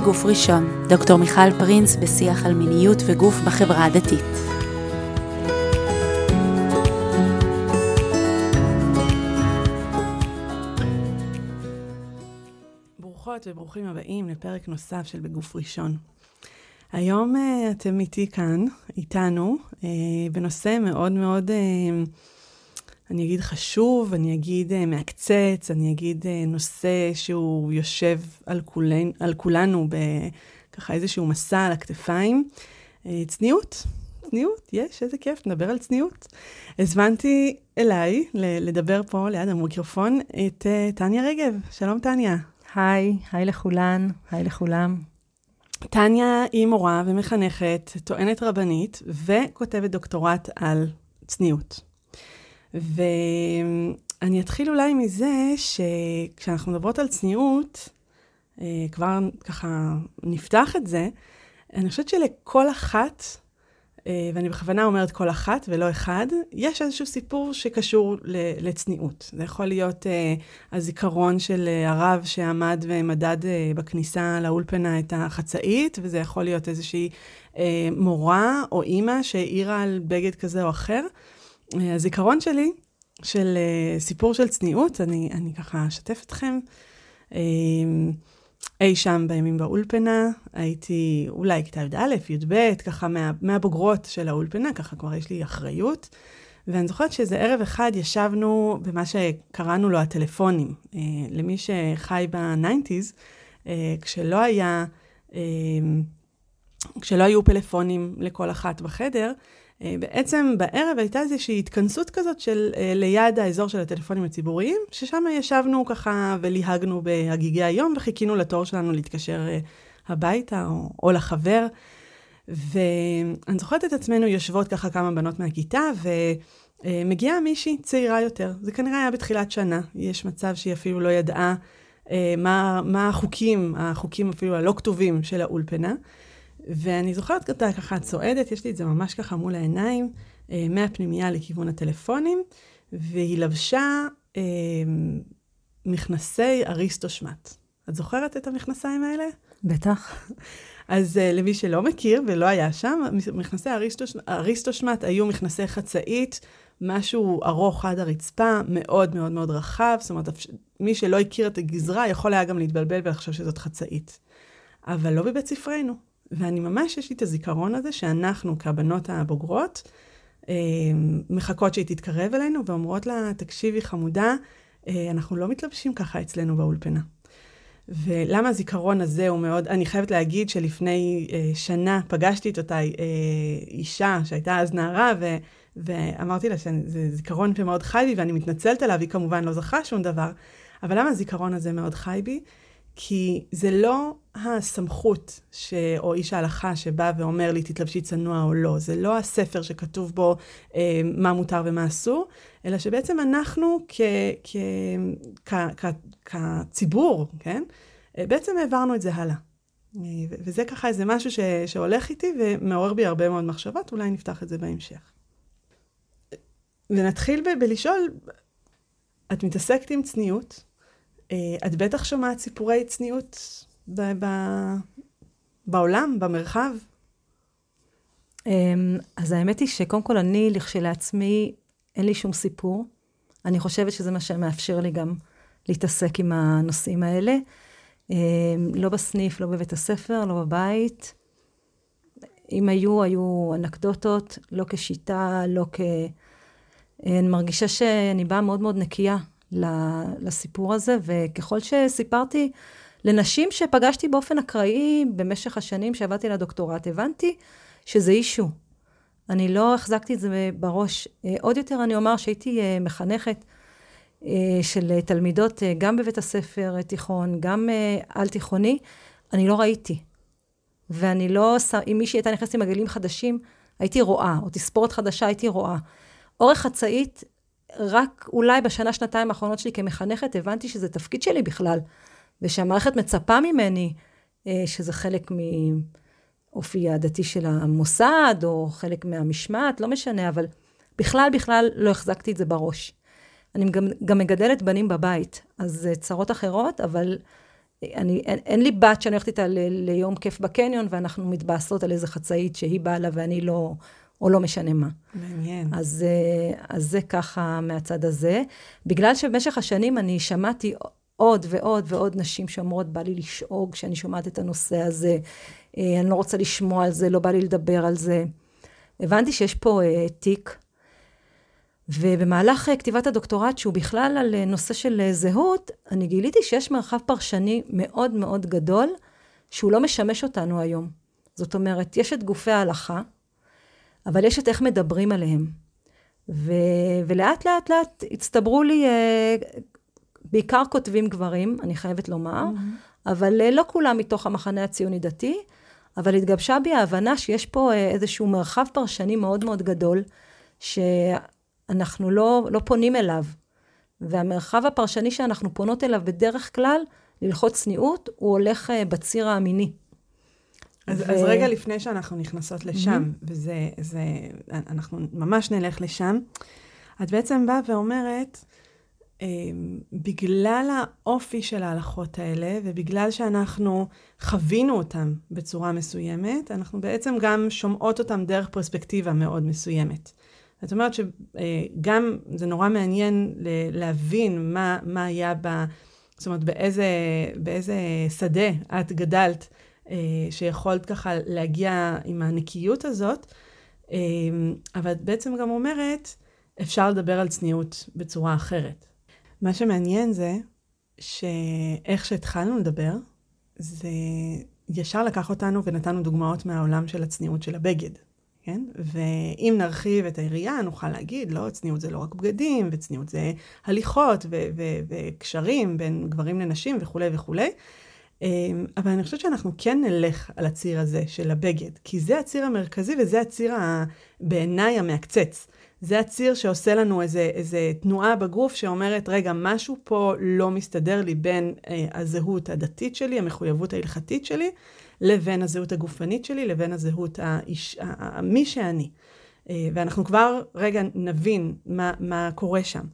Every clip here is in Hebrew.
בגוף ראשון, דוקטור מיכל פרינס בשיח על מיניות וגוף בחברה הדתית. ברוכות וברוכים הבאים לפרק נוסף של בגוף ראשון. היום uh, אתם איתי כאן, איתנו, uh, בנושא מאוד מאוד, uh, אני אגיד חשוב, אני אגיד uh, מעקצץ, אני אגיד uh, נושא שהוא יושב על, כולן, על כולנו בככה איזשהו מסע על הכתפיים. Uh, צניעות, צניעות, יש, איזה כיף, נדבר על צניעות. הזמנתי אליי לדבר פה ליד המיקרופון את uh, טניה רגב. שלום טניה. היי, היי לכולן, היי לכולם. טניה היא מורה ומחנכת, טוענת רבנית וכותבת דוקטורט על צניעות. ואני אתחיל אולי מזה שכשאנחנו מדברות על צניעות, אה, כבר ככה נפתח את זה, אני חושבת שלכל אחת אה, ואני בכוונה אומרת כל אחת ולא אחד, יש איזשהו סיפור שקשור לצניעות. זה יכול להיות uh, הזיכרון של הרב שעמד ומדד בכניסה לאולפנה את החצאית, וזה יכול להיות איזושהי מורה או אימא שהעירה על בגד כזה או אחר. Uh, הזיכרון שלי של uh, סיפור של צניעות, אני, אני ככה אשתף אתכם. Uh, אי שם בימים באולפנה, הייתי אולי כיתה י"א, י"ב, ככה מה, מהבוגרות של האולפנה, ככה כבר יש לי אחריות. ואני זוכרת שאיזה ערב אחד ישבנו במה שקראנו לו הטלפונים. אה, למי שחי בניינטיז, אה, כשלא היה, אה, כשלא היו פלאפונים לכל אחת בחדר, אה, בעצם בערב הייתה איזושהי התכנסות כזאת של אה, ליד האזור של הטלפונים הציבוריים, ששם ישבנו ככה וליהגנו בהגיגי היום וחיכינו לתור שלנו להתקשר אה, הביתה או, או לחבר. ואני זוכרת את עצמנו יושבות ככה כמה בנות מהכיתה, ומגיעה מישהי צעירה יותר. זה כנראה היה בתחילת שנה. יש מצב שהיא אפילו לא ידעה מה, מה החוקים, החוקים אפילו הלא כתובים של האולפנה. ואני זוכרת אותה ככה צועדת, יש לי את זה ממש ככה מול העיניים, אה, מהפנימייה לכיוון הטלפונים, והיא לבשה אה, מכנסי אריסטו שמט. את זוכרת את המכנסיים האלה? בטח. אז uh, למי שלא מכיר ולא היה שם, מכנסי אריסטו, אריסטו שמט היו מכנסי חצאית, משהו ארוך עד הרצפה, מאוד מאוד מאוד רחב, זאת אומרת, מי שלא הכיר את הגזרה יכול היה גם להתבלבל ולחשוב שזאת חצאית. אבל לא בבית ספרנו. ואני ממש, יש לי את הזיכרון הזה שאנחנו, כבנות הבוגרות, אה, מחכות שהיא תתקרב אלינו ואומרות לה, תקשיבי חמודה, אה, אנחנו לא מתלבשים ככה אצלנו באולפנה. ולמה הזיכרון הזה הוא מאוד, אני חייבת להגיד שלפני אה, שנה פגשתי את אותה אה, אישה שהייתה אז נערה, ו, ואמרתי לה שזה זיכרון שמאוד חי בי, ואני מתנצלת עליו, היא כמובן לא זכרה שום דבר, אבל למה הזיכרון הזה מאוד חי בי? כי זה לא הסמכות ש... או איש ההלכה שבא ואומר לי תתלבשי צנוע או לא, זה לא הספר שכתוב בו אה, מה מותר ומה אסור, אלא שבעצם אנחנו כ... כ... כ... כ... כציבור, כן? אה, בעצם העברנו את זה הלאה. אה, וזה ככה איזה משהו ש... שהולך איתי ומעורר בי הרבה מאוד מחשבות, אולי נפתח את זה בהמשך. ונתחיל ב... בלשאול, את מתעסקת עם צניעות, אה, את בטח שומעת סיפורי צניעות ב- ב- בעולם, במרחב. אמ, אז האמת היא שקודם כל אני, לכשלעצמי, אין לי שום סיפור. אני חושבת שזה מה שמאפשר לי גם להתעסק עם הנושאים האלה. אמ, לא בסניף, לא בבית הספר, לא בבית. אם היו, היו אנקדוטות, לא כשיטה, לא כ... אני מרגישה שאני באה מאוד מאוד נקייה לסיפור הזה, וככל שסיפרתי לנשים שפגשתי באופן אקראי במשך השנים שעבדתי לדוקטורט, הבנתי שזה אישו. אני לא החזקתי את זה בראש. אה, עוד יותר אני אומר שהייתי אה, מחנכת אה, של תלמידות גם בבית הספר תיכון, גם על תיכוני, אני לא ראיתי. ואני לא, אם מישהי הייתה נכנסת עם עגלים חדשים, הייתי רואה, או תספורת חדשה, הייתי רואה. אורך חצאית רק אולי בשנה, שנתיים האחרונות שלי כמחנכת, הבנתי שזה תפקיד שלי בכלל, ושהמערכת מצפה ממני, אה, שזה חלק מאופי הדתי של המוסד, או חלק מהמשמעת, לא משנה, אבל בכלל, בכלל לא החזקתי את זה בראש. אני גם, גם מגדלת בנים בבית, אז צרות אחרות, אבל אני, אין, אין לי בת שאני הולכת איתה ל, ליום כיף בקניון, ואנחנו מתבאסות על איזה חצאית שהיא באה לה ואני לא, או לא משנה מה. מעניין. אז, אה, אז זה ככה מהצד הזה. בגלל שבמשך השנים אני שמעתי עוד ועוד ועוד נשים שאומרות, בא לי לשאוג כשאני שומעת את הנושא הזה, אה, אני לא רוצה לשמוע על זה, לא בא לי לדבר על זה. הבנתי שיש פה uh, תיק, ובמהלך uh, כתיבת הדוקטורט, שהוא בכלל על uh, נושא של uh, זהות, אני גיליתי שיש מרחב פרשני מאוד מאוד גדול, שהוא לא משמש אותנו היום. זאת אומרת, יש את גופי ההלכה, אבל יש את איך מדברים עליהם. ו... ולאט לאט לאט הצטברו לי, uh, בעיקר כותבים גברים, אני חייבת לומר, mm-hmm. אבל uh, לא כולם מתוך המחנה הציוני דתי, אבל התגבשה בי ההבנה שיש פה אה, איזשהו מרחב פרשני מאוד מאוד גדול, שאנחנו לא, לא פונים אליו. והמרחב הפרשני שאנחנו פונות אליו בדרך כלל, ללחוץ צניעות, הוא הולך אה, בציר המיני. אז, ו... אז רגע לפני שאנחנו נכנסות לשם, mm-hmm. וזה, זה, אנחנו ממש נלך לשם, את בעצם באה ואומרת, בגלל האופי של ההלכות האלה, ובגלל שאנחנו חווינו אותם בצורה מסוימת, אנחנו בעצם גם שומעות אותם דרך פרספקטיבה מאוד מסוימת. זאת אומרת שגם זה נורא מעניין להבין מה, מה היה ב... זאת אומרת, באיזה, באיזה שדה את גדלת, אה, שיכולת ככה להגיע עם הנקיות הזאת, אמ, אבל את בעצם גם אומרת, אפשר לדבר על צניעות בצורה אחרת. מה שמעניין זה שאיך שהתחלנו לדבר, זה ישר לקח אותנו ונתנו דוגמאות מהעולם של הצניעות של הבגד, כן? ואם נרחיב את היריעה, נוכל להגיד, לא, צניעות זה לא רק בגדים, וצניעות זה הליכות וקשרים בין גברים לנשים וכולי וכולי. אמ, אבל אני חושבת שאנחנו כן נלך על הציר הזה של הבגד, כי זה הציר המרכזי וזה הציר בעיניי המעקצץ. זה הציר שעושה לנו איזה, איזה תנועה בגוף שאומרת, רגע, משהו פה לא מסתדר לי בין אה, הזהות הדתית שלי, המחויבות ההלכתית שלי, לבין הזהות הגופנית שלי, לבין הזהות האיש, מי שאני. אה, ואנחנו כבר רגע נבין מה, מה קורה שם.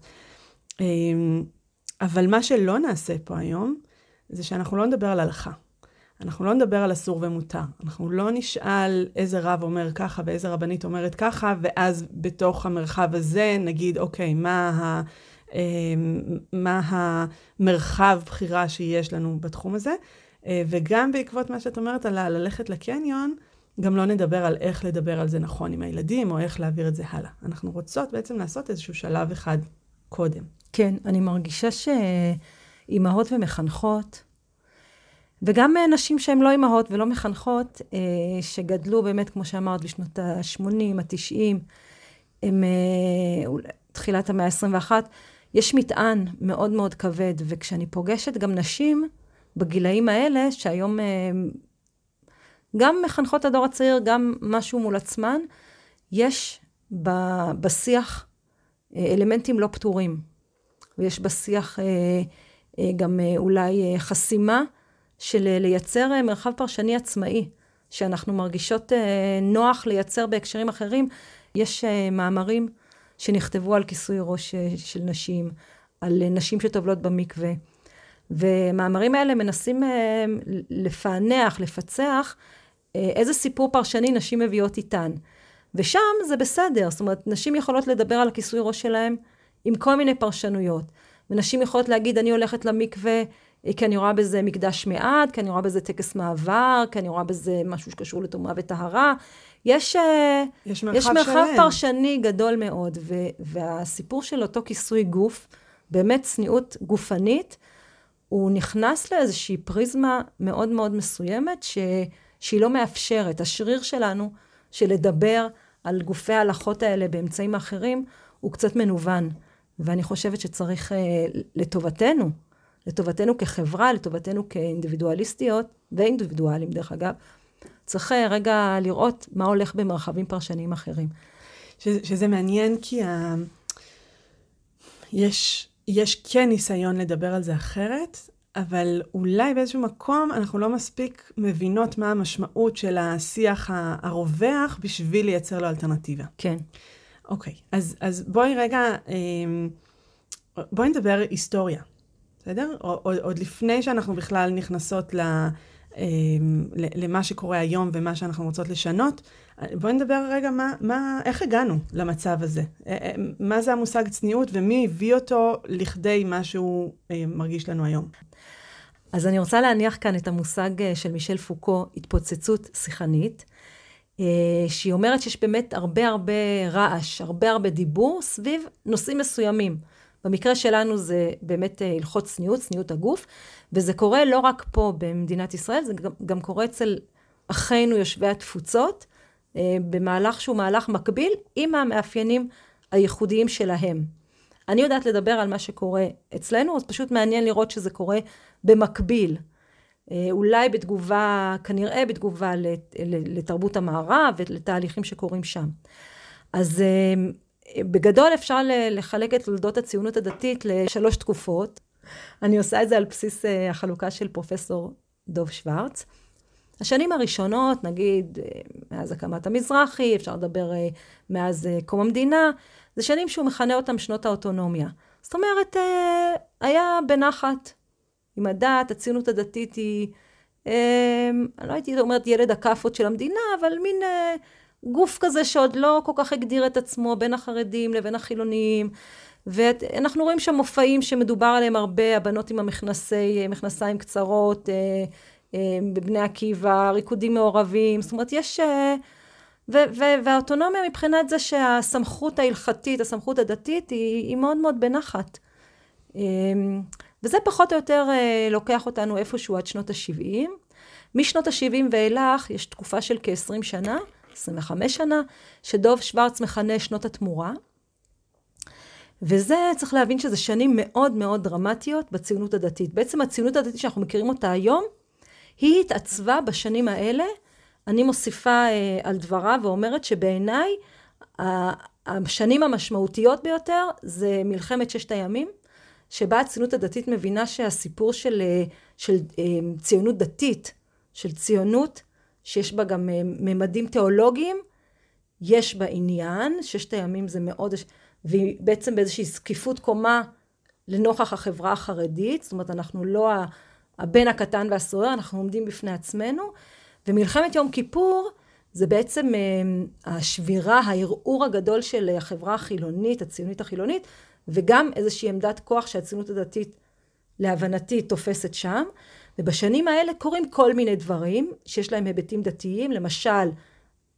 אה, אבל מה שלא נעשה פה היום, זה שאנחנו לא נדבר על הלכה. אנחנו לא נדבר על אסור ומותר. אנחנו לא נשאל איזה רב אומר ככה ואיזה רבנית אומרת ככה, ואז בתוך המרחב הזה נגיד, אוקיי, מה, ה, אה, מה המרחב בחירה שיש לנו בתחום הזה. אה, וגם בעקבות מה שאת אומרת על ללכת לקניון, גם לא נדבר על איך לדבר על זה נכון עם הילדים, או איך להעביר את זה הלאה. אנחנו רוצות בעצם לעשות איזשהו שלב אחד קודם. כן, אני מרגישה שאימהות ומחנכות, וגם אה, נשים שהן לא אימהות ולא מחנכות, אה, שגדלו באמת, כמו שאמרת, בשנות ה-80, ה-90, הם אה, תחילת המאה ה-21, יש מטען מאוד מאוד כבד, וכשאני פוגשת גם נשים בגילאים האלה, שהיום גם מחנכות הדור הצעיר, גם משהו מול עצמן, יש בשיח אלמנטים לא פתורים, ויש בשיח גם אולי חסימה. של אה, לייצר אה, מרחב פרשני עצמאי, שאנחנו מרגישות אה, נוח לייצר בהקשרים אחרים. יש מאמרים שנכתבו על כיסוי ראש של נשים, על נשים שטובלות במקווה. ומאמרים האלה מנסים לפענח, לפצח איזה סיפור פרשני נשים מביאות איתן. ושם זה בסדר, זאת אומרת, נשים יכולות לדבר על הכיסוי ראש שלהם עם כל מיני פרשנויות. ונשים יכולות להגיד, אני הולכת למקווה כי אני רואה בזה מקדש מעט, כי אני רואה בזה טקס מעבר, כי אני רואה בזה משהו שקשור לטומאה וטהרה. יש, אה, יש מרחב, יש מרחב פרשני גדול מאוד, ו, והסיפור של אותו כיסוי גוף, באמת צניעות גופנית, הוא נכנס לאיזושהי פריזמה מאוד מאוד מסוימת, ש, שהיא לא מאפשרת. השריר שלנו, של לדבר על גופי ההלכות האלה באמצעים אחרים, הוא קצת מנוון. ואני חושבת שצריך, אה, לטובתנו, לטובתנו כחברה, לטובתנו כאינדיבידואליסטיות, ואינדיבידואלים דרך אגב, צריך אה, רגע לראות מה הולך במרחבים פרשניים אחרים. שזה, שזה מעניין כי ה... יש, יש כן ניסיון לדבר על זה אחרת, אבל אולי באיזשהו מקום אנחנו לא מספיק מבינות מה המשמעות של השיח הרווח בשביל לייצר לו אלטרנטיבה. כן. אוקיי, אז, אז בואי רגע, אה, בואי נדבר היסטוריה. בסדר? עוד לפני שאנחנו בכלל נכנסות ל... למה שקורה היום ומה שאנחנו רוצות לשנות. בואי נדבר רגע מה, מה, איך הגענו למצב הזה. מה זה המושג צניעות ומי הביא אותו לכדי מה שהוא מרגיש לנו היום. אז אני רוצה להניח כאן את המושג של מישל פוקו, התפוצצות שיחנית, שהיא אומרת שיש באמת הרבה הרבה רעש, הרבה הרבה דיבור סביב נושאים מסוימים. במקרה שלנו זה באמת הלכות צניעות, צניעות הגוף, וזה קורה לא רק פה במדינת ישראל, זה גם, גם קורה אצל אחינו יושבי התפוצות, במהלך שהוא מהלך מקביל עם המאפיינים הייחודיים שלהם. אני יודעת לדבר על מה שקורה אצלנו, אז פשוט מעניין לראות שזה קורה במקביל. אולי בתגובה, כנראה בתגובה לתרבות המערב ולתהליכים שקורים שם. אז בגדול אפשר לחלק את תולדות הציונות הדתית לשלוש תקופות. אני עושה את זה על בסיס החלוקה של פרופסור דוב שוורץ. השנים הראשונות, נגיד מאז הקמת המזרחי, אפשר לדבר מאז קום המדינה, זה שנים שהוא מכנה אותם שנות האוטונומיה. זאת אומרת, היה בנחת עם הדת, הציונות הדתית היא, אני לא הייתי אומרת ילד הכאפות של המדינה, אבל מין גוף כזה שעוד לא כל כך הגדיר את עצמו בין החרדים לבין החילונים. ואנחנו רואים שם מופעים שמדובר עליהם הרבה, הבנות עם המכנסי, מכנסיים קצרות, בבני עקיבא, ריקודים מעורבים, זאת אומרת יש... והאוטונומיה מבחינת זה שהסמכות ההלכתית, הסמכות הדתית, היא, היא מאוד מאוד בנחת. וזה פחות או יותר לוקח אותנו איפשהו עד שנות ה-70. משנות ה-70 ואילך יש תקופה של כ-20 שנה, 25 שנה, שדוב שוורץ מכנה שנות התמורה. וזה, צריך להבין שזה שנים מאוד מאוד דרמטיות בציונות הדתית. בעצם הציונות הדתית שאנחנו מכירים אותה היום, היא התעצבה בשנים האלה. אני מוסיפה אה, על דברה ואומרת שבעיניי, השנים המשמעותיות ביותר זה מלחמת ששת הימים, שבה הציונות הדתית מבינה שהסיפור של, של ציונות דתית, של ציונות, שיש בה גם ממדים תיאולוגיים, יש בה עניין, ששת הימים זה מאוד, והיא בעצם באיזושהי זקיפות קומה לנוכח החברה החרדית, זאת אומרת אנחנו לא הבן הקטן והסוער, אנחנו עומדים בפני עצמנו, ומלחמת יום כיפור זה בעצם השבירה, הערעור הגדול של החברה החילונית, הציונית החילונית, וגם איזושהי עמדת כוח שהציונות הדתית להבנתי תופסת שם. ובשנים האלה קורים כל מיני דברים שיש להם היבטים דתיים, למשל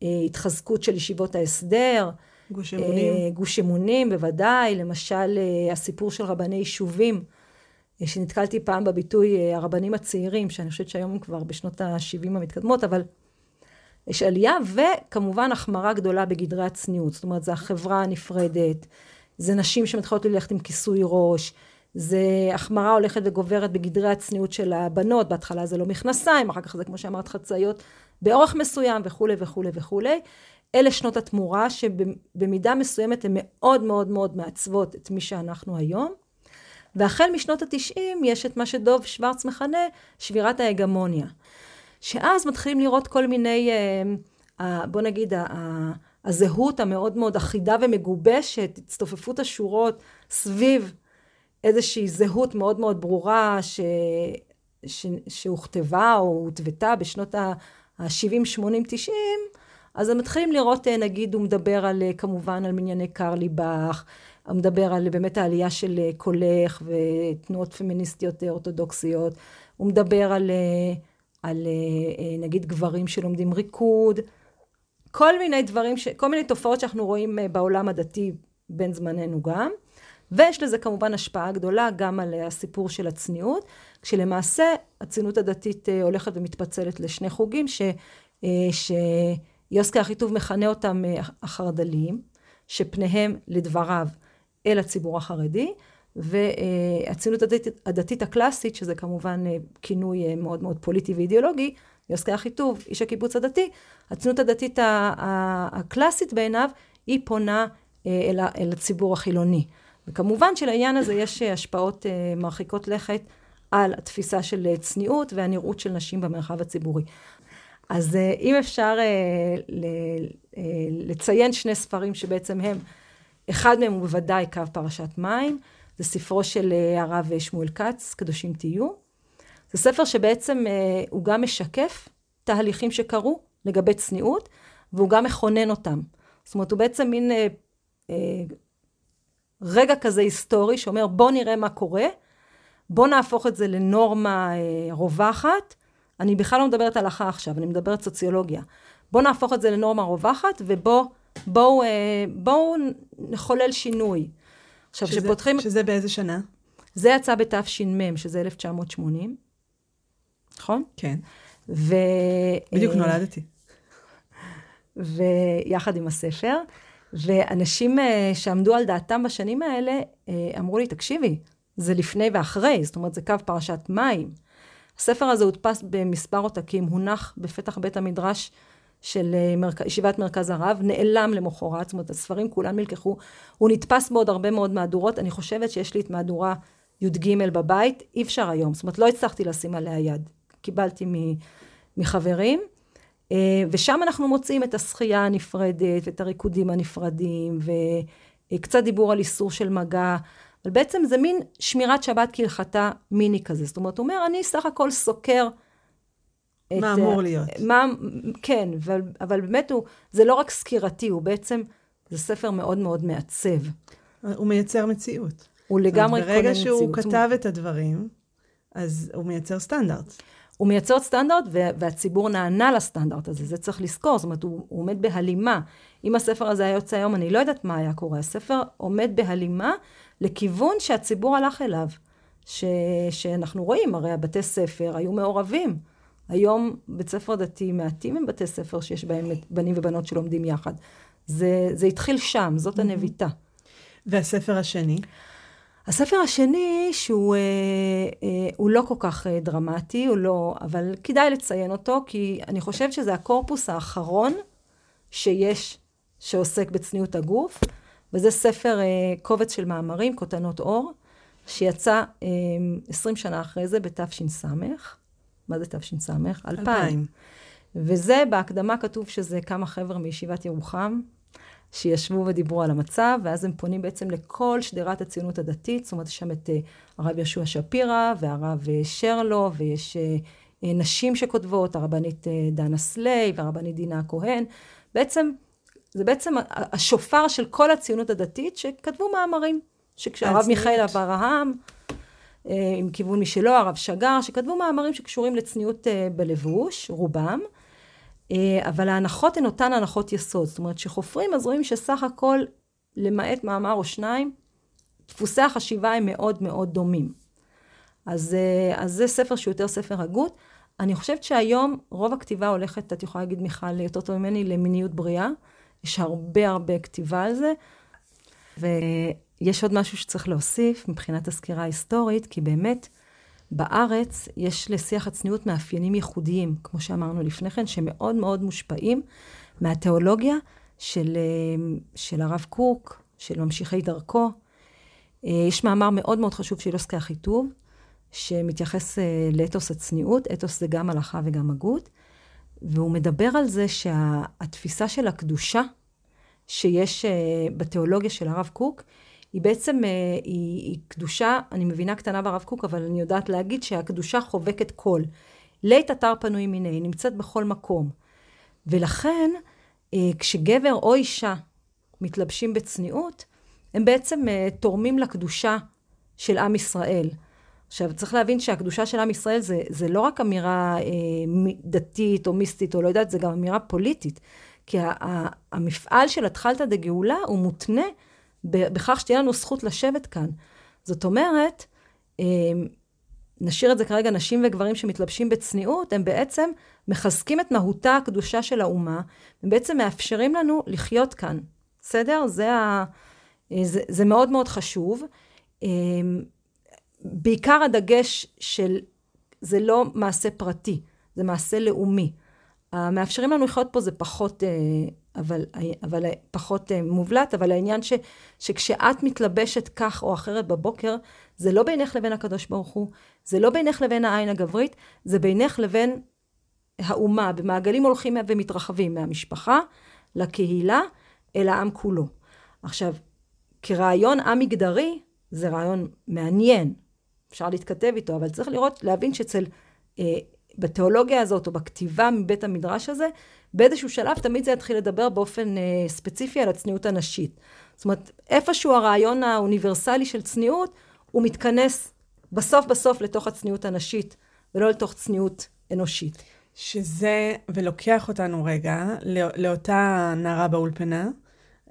התחזקות של ישיבות ההסדר, גוש אמונים, גוש אמונים בוודאי, למשל הסיפור של רבני יישובים, שנתקלתי פעם בביטוי הרבנים הצעירים, שאני חושבת שהיום הם כבר בשנות ה-70 המתקדמות, אבל יש עלייה, וכמובן החמרה גדולה בגדרי הצניעות, זאת אומרת, זו החברה הנפרדת, זה נשים שמתחילות ללכת עם כיסוי ראש, זה החמרה הולכת וגוברת בגדרי הצניעות של הבנות, בהתחלה זה לא מכנסיים, אחר כך זה כמו שאמרת חצאיות באורך מסוים וכולי וכולי וכולי. אלה שנות התמורה שבמידה מסוימת הן מאוד מאוד מאוד מעצבות את מי שאנחנו היום. והחל משנות התשעים יש את מה שדוב שוורץ מכנה שבירת ההגמוניה. שאז מתחילים לראות כל מיני, בוא נגיד, הזהות המאוד מאוד אחידה ומגובשת, הצטופפות השורות סביב איזושהי זהות מאוד מאוד ברורה ש... ש... שהוכתבה או הותוותה בשנות ה-70, 80, 90, אז הם מתחילים לראות, נגיד, הוא מדבר על, כמובן, על מנייני קרליבך, הוא מדבר על באמת העלייה של קולך ותנועות פמיניסטיות אורתודוקסיות, הוא מדבר על, על נגיד גברים שלומדים ריקוד, כל מיני דברים, ש... כל מיני תופעות שאנחנו רואים בעולם הדתי בין זמננו גם. ויש לזה כמובן השפעה גדולה גם על הסיפור של הצניעות, כשלמעשה הציונות הדתית הולכת ומתפצלת לשני חוגים, ש... שיוסקי אחיטוב מכנה אותם החרד"לים, שפניהם לדבריו אל הציבור החרדי, והציונות הדתית, הדתית הקלאסית, שזה כמובן כינוי מאוד מאוד פוליטי ואידיאולוגי, יוסקי אחיטוב, איש הקיבוץ הדתי, הציונות הדתית הקלאסית בעיניו, היא פונה אל הציבור החילוני. וכמובן שלעניין הזה יש השפעות מרחיקות לכת על התפיסה של צניעות והנראות של נשים במרחב הציבורי. אז אם אפשר לציין שני ספרים שבעצם הם, אחד מהם הוא בוודאי קו פרשת מים, זה ספרו של אה, הרב שמואל כץ, קדושים תהיו. זה ספר שבעצם אה, הוא גם משקף תהליכים שקרו לגבי צניעות, והוא גם מכונן אותם. זאת אומרת, הוא בעצם מין אה, אה, רגע כזה היסטורי שאומר, בוא נראה מה קורה, בוא נהפוך את זה לנורמה אה, רווחת. אני בכלל לא מדברת הלכה עכשיו, אני מדברת סוציולוגיה. בוא נהפוך את זה לנורמה רווחת, ובואו בוא, אה, בוא נחולל שינוי. עכשיו, שזה, שפותחים... שזה באיזה שנה? זה יצא בתש"מ, שזה 1980, נכון? כן. ו... בדיוק אה, נולדתי. ויחד עם הספר. ואנשים אה, שעמדו על דעתם בשנים האלה, אה, אמרו לי, תקשיבי, זה לפני ואחרי, זאת אומרת, זה קו פרשת מים. הספר הזה הודפס במספר עותקים, הונח בפתח בית המדרש של אה, מרכ... ישיבת מרכז הרב, נעלם למחרת, זאת אומרת, הספרים כולם נלקחו. הוא נתפס בעוד הרבה מאוד מהדורות, אני חושבת שיש לי את מהדורה י"ג בבית, אי אפשר היום, זאת אומרת, לא הצלחתי לשים עליה יד. קיבלתי מחברים. אה, ושם אנחנו מוצאים את השחייה הנפרדת, ואת הריקודים הנפרדים, וקצת דיבור על איסור של מגע. אבל בעצם זה מין שמירת שבת כהלכתה מיני כזה. זאת אומרת, הוא אומר, אני סך הכל סוקר את... מה אמור להיות. מה, כן, אבל, אבל באמת הוא, זה לא רק סקירתי, הוא בעצם, זה ספר מאוד מאוד מעצב. הוא מייצר מציאות. הוא לגמרי קונה מציאות. ברגע שהוא כתב את הדברים, אז הוא מייצר סטנדרט. הוא מייצר סטנדרט, והציבור נענה לסטנדרט הזה, זה צריך לזכור, זאת אומרת, הוא, הוא עומד בהלימה. אם הספר הזה היה יוצא היום, אני לא יודעת מה היה קורה. הספר עומד בהלימה לכיוון שהציבור הלך אליו. ש, שאנחנו רואים, הרי הבתי ספר היו מעורבים. היום בית ספר דתי מעטים הם בתי ספר שיש בהם בנים ובנות שלומדים יחד. זה, זה התחיל שם, זאת הנביטה. והספר השני? הספר השני, שהוא אה, אה, לא כל כך אה, דרמטי, הוא לא, אבל כדאי לציין אותו, כי אני חושבת שזה הקורפוס האחרון שיש, שעוסק בצניעות הגוף, וזה ספר אה, קובץ של מאמרים, כותנות אור, שיצא אה, 20 שנה אחרי זה בתש"ס. מה זה תש"ס? 2000. וזה, בהקדמה כתוב שזה כמה חבר'ה מישיבת ירוחם, שישבו ודיברו על המצב, ואז הם פונים בעצם לכל שדרת הציונות הדתית, זאת אומרת, יש שם את אה, הרב יהושע שפירא, והרב אה, שרלו, ויש אה, נשים שכותבות, הרבנית דנה סליי, והרבנית דינה הכהן. בעצם, זה בעצם השופר של כל הציונות הדתית, שכתבו מאמרים. שכשהרב מיכאל אברהם, עם כיוון משלו, הרב שגר, שכתבו מאמרים שקשורים לצניעות בלבוש, רובם. אה, אבל ההנחות הן אותן הנחות יסוד. זאת אומרת, כשחופרים אז רואים שסך הכל, למעט מאמר או שניים, דפוסי החשיבה הם מאוד מאוד דומים. אז, אה, אז זה ספר שהוא יותר ספר הגות. אני חושבת שהיום רוב הכתיבה הולכת, את יכולה להגיד מיכל יותר טוב ממני, למיניות בריאה. יש הרבה הרבה כתיבה על זה. ויש עוד משהו שצריך להוסיף מבחינת הסקירה ההיסטורית, כי באמת, בארץ יש לשיח הצניעות מאפיינים ייחודיים, כמו שאמרנו לפני כן, שמאוד מאוד מושפעים מהתיאולוגיה של, אה, של הרב קוק, של ממשיכי דרכו. אה, יש מאמר מאוד מאוד חשוב של אוסקי אחיטוב, שמתייחס אה, לאתוס הצניעות, אתוס זה גם הלכה וגם הגות, והוא מדבר על זה שהתפיסה של הקדושה שיש בתיאולוגיה של הרב קוק, היא בעצם, אה, היא, היא קדושה, אני מבינה קטנה ברב קוק, אבל אני יודעת להגיד שהקדושה חובקת כל. לית אתר פנוי מיני, היא נמצאת בכל מקום. ולכן, אה, כשגבר או אישה מתלבשים בצניעות, הם בעצם אה, תורמים לקדושה של עם ישראל. עכשיו, צריך להבין שהקדושה של עם ישראל זה, זה לא רק אמירה אה, דתית או מיסטית או לא יודעת, זה גם אמירה פוליטית. כי המפעל של התחלתא דגאולה הוא מותנה בכך שתהיה לנו זכות לשבת כאן. זאת אומרת, אמ, נשאיר את זה כרגע, נשים וגברים שמתלבשים בצניעות, הם בעצם מחזקים את מהותה הקדושה של האומה, הם בעצם מאפשרים לנו לחיות כאן. בסדר? זה, ה... זה, זה מאוד מאוד חשוב. אמ, בעיקר הדגש של, זה לא מעשה פרטי, זה מעשה לאומי. המאפשרים לנו לחיות פה זה פחות אה, אבל, אבל פחות אה, מובלט, אבל העניין ש, שכשאת מתלבשת כך או אחרת בבוקר, זה לא בינך לבין הקדוש ברוך הוא, זה לא בינך לבין העין הגברית, זה בינך לבין האומה, במעגלים הולכים ומתרחבים מהמשפחה לקהילה, אל העם כולו. עכשיו, כרעיון עם מגדרי, זה רעיון מעניין, אפשר להתכתב איתו, אבל צריך לראות, להבין שאצל, אה, בתיאולוגיה הזאת, או בכתיבה מבית המדרש הזה, באיזשהו שלב תמיד זה יתחיל לדבר באופן אה, ספציפי על הצניעות הנשית. זאת אומרת, איפשהו הרעיון האוניברסלי של צניעות, הוא מתכנס בסוף בסוף לתוך הצניעות הנשית, ולא לתוך צניעות אנושית. שזה, ולוקח אותנו רגע לא, לאותה נערה באולפנה,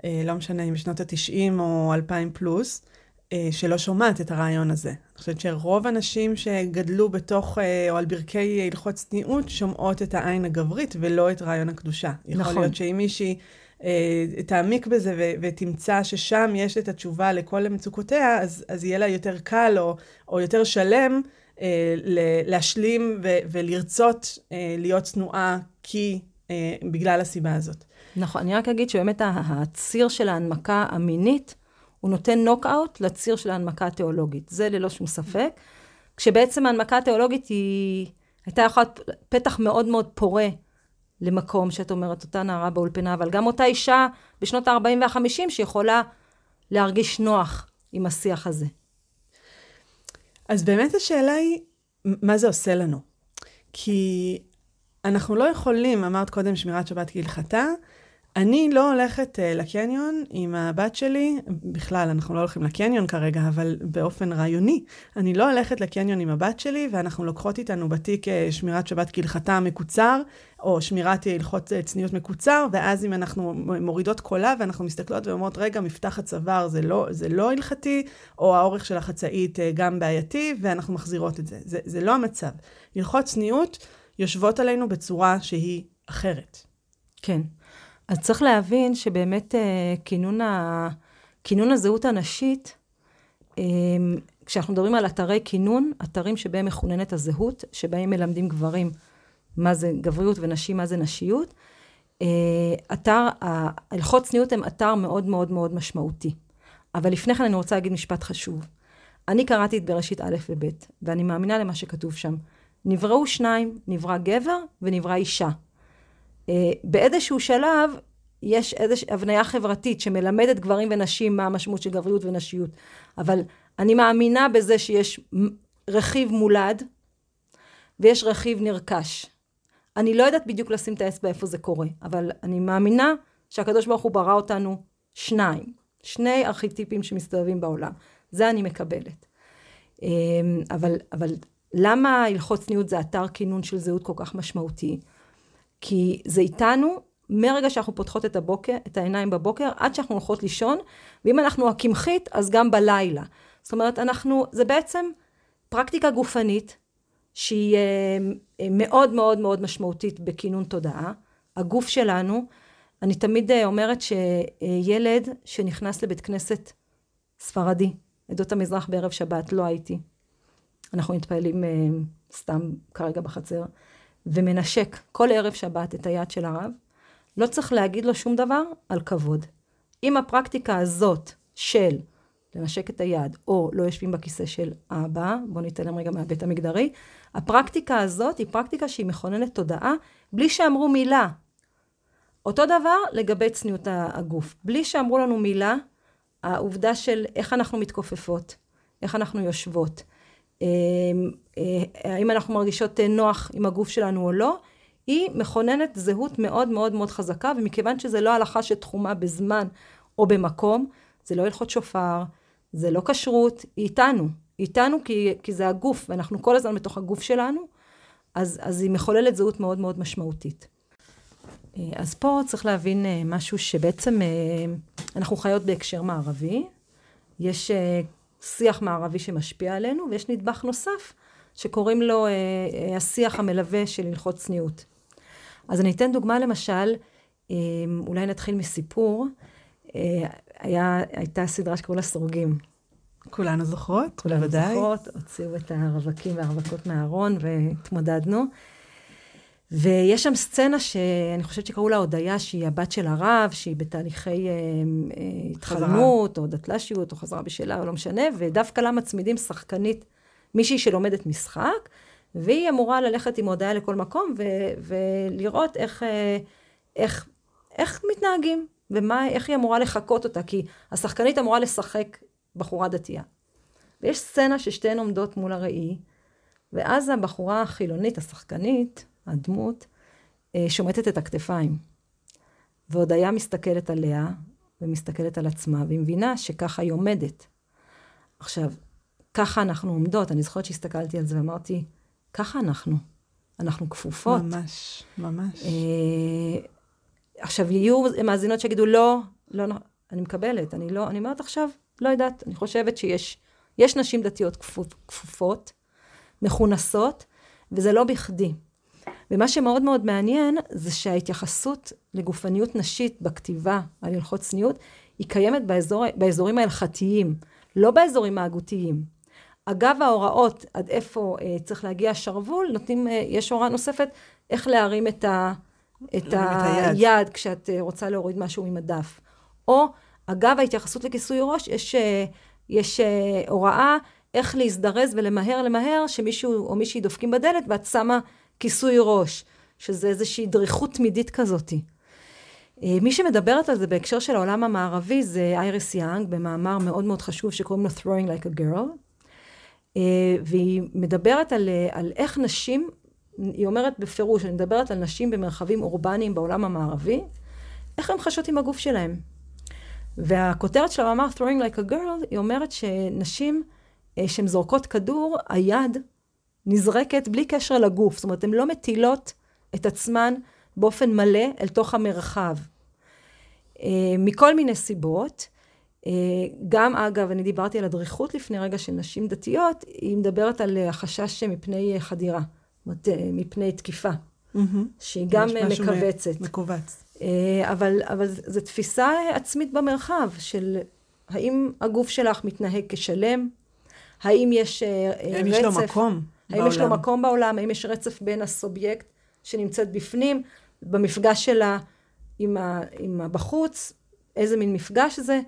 אה, לא משנה אם בשנות ה-90 או 2000 פלוס, שלא שומעת את הרעיון הזה. אני חושבת שרוב הנשים שגדלו בתוך, אה, או על ברכי הלכות צניעות, שומעות את העין הגברית ולא את רעיון הקדושה. נכון. יכול להיות שאם מישהי אה, תעמיק בזה ו- ותמצא ששם יש את התשובה לכל מצוקותיה, אז, אז יהיה לה יותר קל או, או יותר שלם אה, להשלים ו- ולרצות אה, להיות צנועה כי, אה, בגלל הסיבה הזאת. נכון, אני רק אגיד שבאמת הציר של ההנמקה המינית, הוא נותן נוקאוט לציר של ההנמקה התיאולוגית. זה ללא שום ספק. כשבעצם ההנמקה התיאולוגית היא הייתה יכולה פתח מאוד מאוד פורה למקום שאת אומרת, אותה נערה באולפנה, אבל גם אותה אישה בשנות ה-40 וה-50 שיכולה להרגיש נוח עם השיח הזה. אז באמת השאלה היא, מה זה עושה לנו? כי אנחנו לא יכולים, אמרת קודם שמירת שבת כהלכתה, אני לא הולכת uh, לקניון עם הבת שלי, בכלל, אנחנו לא הולכים לקניון כרגע, אבל באופן רעיוני. אני לא הולכת לקניון עם הבת שלי, ואנחנו לוקחות איתנו בתיק uh, שמירת שבת כהלכתה מקוצר, או שמירת הלכות uh, צניעות מקוצר, ואז אם אנחנו מורידות קולה ואנחנו מסתכלות ואומרות, רגע, מפתח הצוואר זה לא, זה לא הלכתי, או האורך של החצאית uh, גם בעייתי, ואנחנו מחזירות את זה. זה. זה לא המצב. הלכות צניעות יושבות עלינו בצורה שהיא אחרת. כן. אז צריך להבין שבאמת אה, כינון, ה... כינון הזהות הנשית, אה, כשאנחנו מדברים על אתרי כינון, אתרים שבהם מכוננת הזהות, שבהם מלמדים גברים מה זה גבריות ונשים מה זה נשיות, אה, אתר, הלכות צניעות הם אתר מאוד מאוד מאוד משמעותי. אבל לפני כן אני רוצה להגיד משפט חשוב. אני קראתי את בראשית א' וב', ואני מאמינה למה שכתוב שם. נבראו שניים, נברא גבר ונברא אישה. אה, באיזשהו שלב יש איזושהי הבניה חברתית שמלמדת גברים ונשים מה המשמעות של גבריות ונשיות. אבל אני מאמינה בזה שיש רכיב מולד ויש רכיב נרכש. אני לא יודעת בדיוק לשים את האצבע איפה זה קורה, אבל אני מאמינה שהקדוש ברוך הוא ברא אותנו שניים, שני ארכיטיפים שמסתובבים בעולם. זה אני מקבלת. אה, אבל, אבל למה הלכות צניעות זה אתר כינון של זהות כל כך משמעותי? כי זה איתנו מרגע שאנחנו פותחות את הבוקר, את העיניים בבוקר, עד שאנחנו הולכות לישון, ואם אנחנו הקמחית, אז גם בלילה. זאת אומרת, אנחנו, זה בעצם פרקטיקה גופנית, שהיא אה, מאוד מאוד מאוד משמעותית בכינון תודעה. הגוף שלנו, אני תמיד אה, אומרת שילד שנכנס לבית כנסת ספרדי, עדות המזרח בערב שבת, לא הייתי. אנחנו מתפעלים אה, סתם כרגע בחצר. ומנשק כל ערב שבת את היד של הרב, לא צריך להגיד לו שום דבר על כבוד. אם הפרקטיקה הזאת של לנשק את היד, או לא יושבים בכיסא של האבא, בואו נתעלם רגע מהבית המגדרי, הפרקטיקה הזאת היא פרקטיקה שהיא מכוננת תודעה, בלי שאמרו מילה. אותו דבר לגבי צניעות הגוף. בלי שאמרו לנו מילה, העובדה של איך אנחנו מתכופפות, איך אנחנו יושבות, האם אנחנו מרגישות אה, נוח עם הגוף שלנו או לא, היא מכוננת זהות מאוד מאוד מאוד חזקה, ומכיוון שזה לא הלכה שתחומה בזמן או במקום, זה לא הלכות שופר, זה לא כשרות, היא איתנו. היא איתנו כי, כי זה הגוף, ואנחנו כל הזמן בתוך הגוף שלנו, אז, אז היא מחוללת זהות מאוד מאוד משמעותית. אה, אז פה צריך להבין משהו שבעצם אנחנו חיות בהקשר מערבי. יש שיח מערבי שמשפיע עלינו, ויש נדבך נוסף שקוראים לו אה, אה, השיח המלווה של הלכות צניעות. אז אני אתן דוגמה למשל, אה, אולי נתחיל מסיפור, אה, היה, הייתה סדרה שקראו לה סורגים. כולנו זוכרות, כולנו זוכרות, הוציאו את הרווקים והרווקות מהארון והתמודדנו. ויש שם סצנה שאני חושבת שקראו לה הודיה, שהיא הבת של הרב, שהיא בתהליכי אה, אה, התחלמות, או דתל"שיות, או חזרה בשאלה, או לא משנה, ודווקא לה מצמידים שחקנית, מישהי שלומדת משחק, והיא אמורה ללכת עם הודיה לכל מקום, ו- ולראות איך, אה, איך, איך מתנהגים, ואיך היא אמורה לחקות אותה, כי השחקנית אמורה לשחק בחורה דתייה. ויש סצנה ששתיהן עומדות מול הראי, ואז הבחורה החילונית, השחקנית, הדמות, אה, שומטת את הכתפיים. והודיה מסתכלת עליה, ומסתכלת על עצמה, והיא מבינה שככה היא עומדת. עכשיו, ככה אנחנו עומדות. אני זוכרת שהסתכלתי על זה ואמרתי, ככה אנחנו. אנחנו כפופות. ממש, ממש. אה, עכשיו, יהיו מאזינות שיגידו, לא, לא, אני מקבלת, אני לא, אני אומרת עכשיו, לא יודעת, אני חושבת שיש יש נשים דתיות כפופ, כפופות, מכונסות, וזה לא בכדי. ומה שמאוד מאוד מעניין, זה שההתייחסות לגופניות נשית בכתיבה על הלכות צניעות, היא קיימת באזור, באזורים ההלכתיים, לא באזורים ההגותיים. אגב ההוראות, עד איפה אה, צריך להגיע השרוול, נותנים, אה, יש הוראה נוספת, איך להרים את, ה, את היד. היד כשאת אה, רוצה להוריד משהו ממדף. או, אגב ההתייחסות לכיסוי ראש, יש, אה, יש אה, הוראה איך להזדרז ולמהר למהר, שמישהו או מישהי דופקים בדלת ואת שמה כיסוי ראש, שזה איזושהי דריכות תמידית כזאתי. אה, מי שמדברת על זה בהקשר של העולם המערבי זה אייריס יאנג, במאמר מאוד מאוד חשוב שקוראים לו Throwing Like a Girl. אה, והיא מדברת על, אה, על איך נשים, היא אומרת בפירוש, אני מדברת על נשים במרחבים אורבניים בעולם המערבי, איך הן חשות עם הגוף שלהן. והכותרת של המאמר Throwing Like a Girl, היא אומרת שנשים שהן זורקות כדור, היד נזרקת בלי קשר לגוף. זאת אומרת, הן לא מטילות את עצמן באופן מלא אל תוך המרחב. אה, מכל מיני סיבות. אה, גם, אגב, אני דיברתי על הדריכות לפני רגע של נשים דתיות, היא מדברת על החשש מפני חדירה, זאת אומרת, אה, מפני תקיפה, mm-hmm. שהיא גם מכווצת. מכווץ. אבל, אבל זו תפיסה עצמית במרחב, של האם הגוף שלך מתנהג כשלם, האם יש רצף... האם יש לו מקום האם בעולם. יש לו מקום בעולם, האם יש רצף בין הסובייקט שנמצאת בפנים, במפגש שלה עם, ה, עם הבחוץ, איזה מין מפגש זה.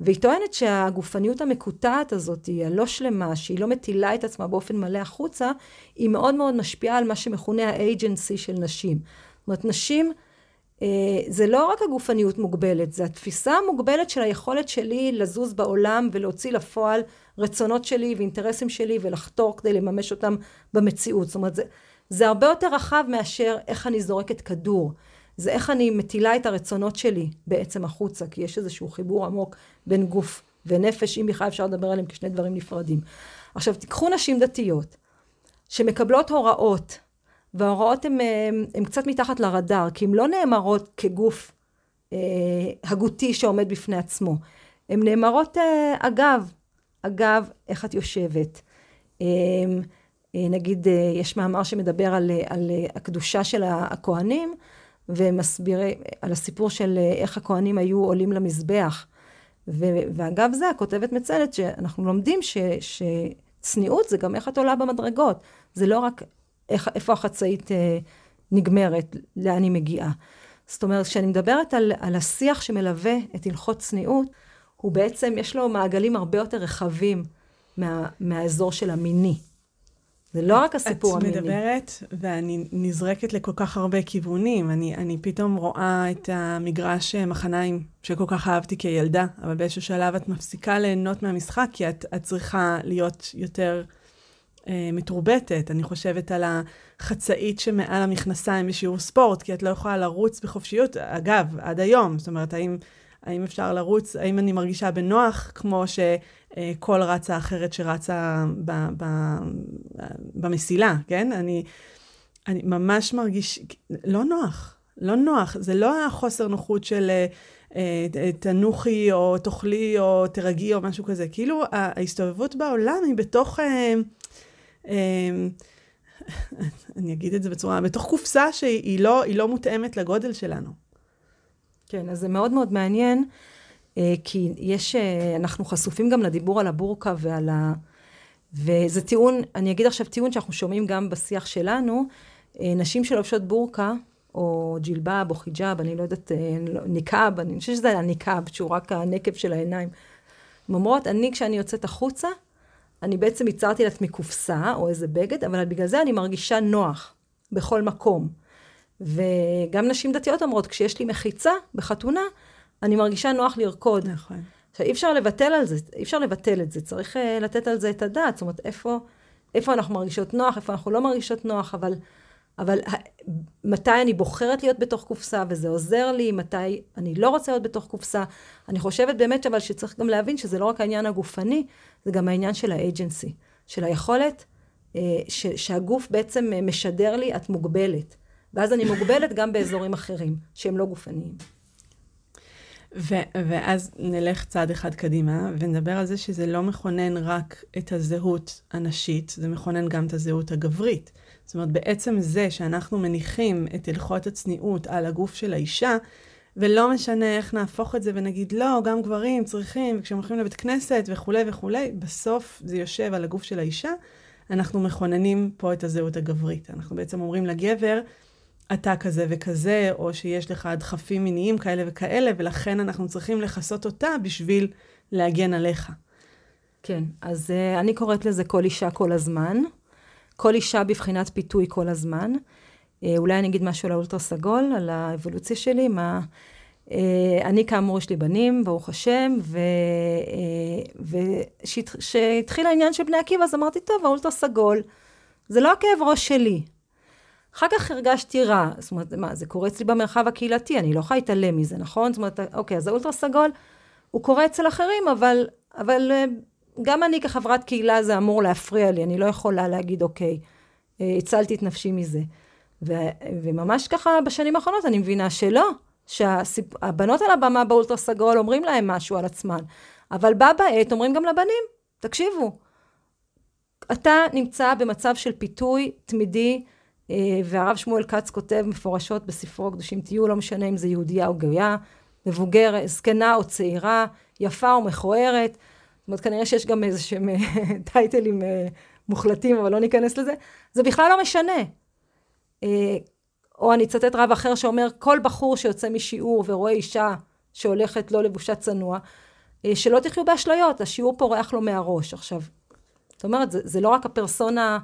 והיא טוענת שהגופניות המקוטעת הזאת, היא הלא שלמה, שהיא לא מטילה את עצמה באופן מלא החוצה, היא מאוד מאוד משפיעה על מה שמכונה האג'נסי של נשים. זאת אומרת, נשים, זה לא רק הגופניות מוגבלת, זה התפיסה המוגבלת של היכולת שלי לזוז בעולם ולהוציא לפועל רצונות שלי ואינטרסים שלי ולחתור כדי לממש אותם במציאות. זאת אומרת, זה, זה הרבה יותר רחב מאשר איך אני זורקת כדור. זה איך אני מטילה את הרצונות שלי בעצם החוצה, כי יש איזשהו חיבור עמוק בין גוף ונפש, אם בכלל אפשר לדבר עליהם כשני דברים נפרדים. עכשיו, תיקחו נשים דתיות, שמקבלות הוראות, וההוראות הן קצת מתחת לרדאר, כי הן לא נאמרות כגוף אה, הגותי שעומד בפני עצמו. הן נאמרות אה, אגב, אגב, איך את יושבת. אמ, אה, נגיד, אה, יש מאמר שמדבר על, על הקדושה של הכוהנים, ומסביר על הסיפור של איך הכוהנים היו עולים למזבח. ו, ואגב זה, הכותבת מציינת שאנחנו לומדים ש, שצניעות זה גם איך את עולה במדרגות. זה לא רק איפה החצאית אה, נגמרת, לאן היא מגיעה. זאת אומרת, כשאני מדברת על, על השיח שמלווה את הלכות צניעות, הוא בעצם, יש לו מעגלים הרבה יותר רחבים מה, מהאזור של המיני. זה לא רק הסיפור המיני. את מדברת, ואני נזרקת לכל כך הרבה כיוונים. אני, אני פתאום רואה את המגרש מחניים שכל כך אהבתי כילדה, אבל באיזשהו שלב את מפסיקה ליהנות מהמשחק, כי את, את צריכה להיות יותר אה, מתורבתת. אני חושבת על החצאית שמעל המכנסיים בשיעור ספורט, כי את לא יכולה לרוץ בחופשיות. אגב, עד היום, זאת אומרת, האם... האם אפשר לרוץ, האם אני מרגישה בנוח, כמו שכל רצה אחרת שרצה ב, ב, במסילה, כן? אני, אני ממש מרגיש, לא נוח, לא נוח. זה לא החוסר נוחות של אה, תנוחי או תאכלי או תרגי או משהו כזה. כאילו ההסתובבות בעולם היא בתוך... אה, אני אגיד את זה בצורה, בתוך קופסה שהיא לא, לא מותאמת לגודל שלנו. כן, אז זה מאוד מאוד מעניין, אה, כי יש, אה, אנחנו חשופים גם לדיבור על הבורקה ועל ה... וזה טיעון, אני אגיד עכשיו טיעון שאנחנו שומעים גם בשיח שלנו, אה, נשים שלובשות בורקה, או ג'ילבאב, או חיג'אב, אני לא יודעת, לא, ניקאב, אני חושבת שזה הניקאב, שהוא רק הנקב של העיניים. הן אומרות, אני, כשאני יוצאת החוצה, אני בעצם ייצרתי לעצמי קופסה, או איזה בגד, אבל בגלל זה אני מרגישה נוח בכל מקום. וגם נשים דתיות אומרות, כשיש לי מחיצה בחתונה, אני מרגישה נוח לרקוד. נכון. עכשיו, אי אפשר לבטל על זה, אי אפשר לבטל את זה, צריך uh, לתת על זה את הדעת, זאת אומרת, איפה, איפה אנחנו מרגישות נוח, איפה אנחנו לא מרגישות נוח, אבל, אבל מתי אני בוחרת להיות בתוך קופסה וזה עוזר לי, מתי אני לא רוצה להיות בתוך קופסה. אני חושבת באמת אבל שצריך גם להבין שזה לא רק העניין הגופני, זה גם העניין של האג'נסי, של היכולת אה, ש, שהגוף בעצם משדר לי, את מוגבלת. ואז אני מוגבלת גם באזורים אחרים, שהם לא גופניים. ו- ואז נלך צעד אחד קדימה, ונדבר על זה שזה לא מכונן רק את הזהות הנשית, זה מכונן גם את הזהות הגברית. זאת אומרת, בעצם זה שאנחנו מניחים את הלכות הצניעות על הגוף של האישה, ולא משנה איך נהפוך את זה ונגיד, לא, גם גברים צריכים, וכשהם הולכים לבית כנסת וכולי וכולי, בסוף זה יושב על הגוף של האישה, אנחנו מכוננים פה את הזהות הגברית. אנחנו בעצם אומרים לגבר, אתה כזה וכזה, או שיש לך דחפים מיניים כאלה וכאלה, ולכן אנחנו צריכים לכסות אותה בשביל להגן עליך. כן, אז uh, אני קוראת לזה כל אישה כל הזמן. כל אישה בבחינת פיתוי כל הזמן. Uh, אולי אני אגיד משהו על האולטרה סגול, על האבולוציה שלי, מה... Uh, אני כאמור, יש לי בנים, ברוך השם, וכשהתחיל uh, העניין של בני עקיבא, אז אמרתי, טוב, האולטרה סגול, זה לא הכאב ראש שלי. אחר כך הרגשתי רע, זאת אומרת, מה, זה קורה אצלי במרחב הקהילתי, אני לא יכולה להתעלם מזה, נכון? זאת אומרת, אוקיי, אז האולטרה סגול, הוא קורה אצל אחרים, אבל, אבל אה, גם אני כחברת קהילה זה אמור להפריע לי, אני לא יכולה להגיד, אוקיי, אה, הצלתי את נפשי מזה. ו, וממש ככה בשנים האחרונות אני מבינה שלא, שהבנות על הבמה באולטרה סגול אומרים להם משהו על עצמן, אבל בה בעת אומרים גם לבנים, תקשיבו, אתה נמצא במצב של פיתוי תמידי, אה, והרב שמואל כץ כותב מפורשות בספרו קדושים תהיו, לא משנה אם זה יהודייה או גויה, מבוגרת, זקנה או צעירה, יפה או מכוערת. אומרת, כנראה שיש גם איזה שהם אה, טייטלים אה, מוחלטים, אבל לא ניכנס לזה. זה בכלל לא משנה. או אני אצטט רב אחר שאומר, כל בחור שיוצא משיעור ורואה אישה שהולכת לא לבושה צנוע, שלא תחיו באשליות, השיעור פורח לו מהראש. עכשיו, זאת אומרת, זה, זה לא רק הפרסונה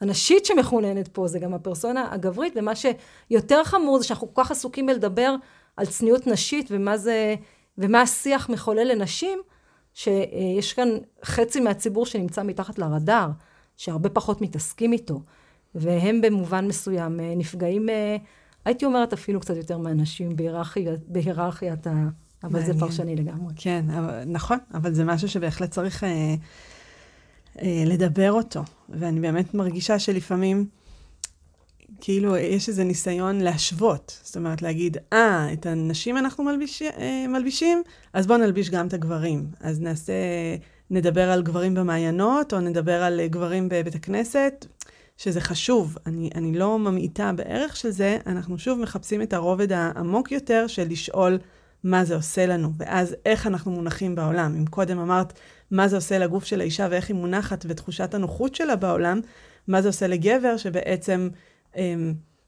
הנשית שמכוננת פה, זה גם הפרסונה הגברית, ומה שיותר חמור זה שאנחנו כל כך עסוקים בלדבר על צניעות נשית ומה זה, ומה השיח מחולל לנשים, שיש כאן חצי מהציבור שנמצא מתחת לרדאר, שהרבה פחות מתעסקים איתו, והם במובן מסוים נפגעים, הייתי אומרת אפילו קצת יותר מהנשים בהיררכיית ה... אבל מעניין. זה פרשני לגמרי. כן, אבל, נכון, אבל זה משהו שבהחלט צריך... אה... אה, לדבר אותו. ואני באמת מרגישה שלפעמים, כאילו, יש איזה ניסיון להשוות. זאת אומרת, להגיד, אה, את הנשים אנחנו מלביש, אה, מלבישים, אז בואו נלביש גם את הגברים. אז נעשה, נדבר על גברים במעיינות, או נדבר על גברים בבית הכנסת, שזה חשוב. אני, אני לא ממעיטה בערך של זה, אנחנו שוב מחפשים את הרובד העמוק יותר של לשאול מה זה עושה לנו, ואז איך אנחנו מונחים בעולם. אם קודם אמרת, מה זה עושה לגוף של האישה ואיך היא מונחת ותחושת הנוחות שלה בעולם, מה זה עושה לגבר שבעצם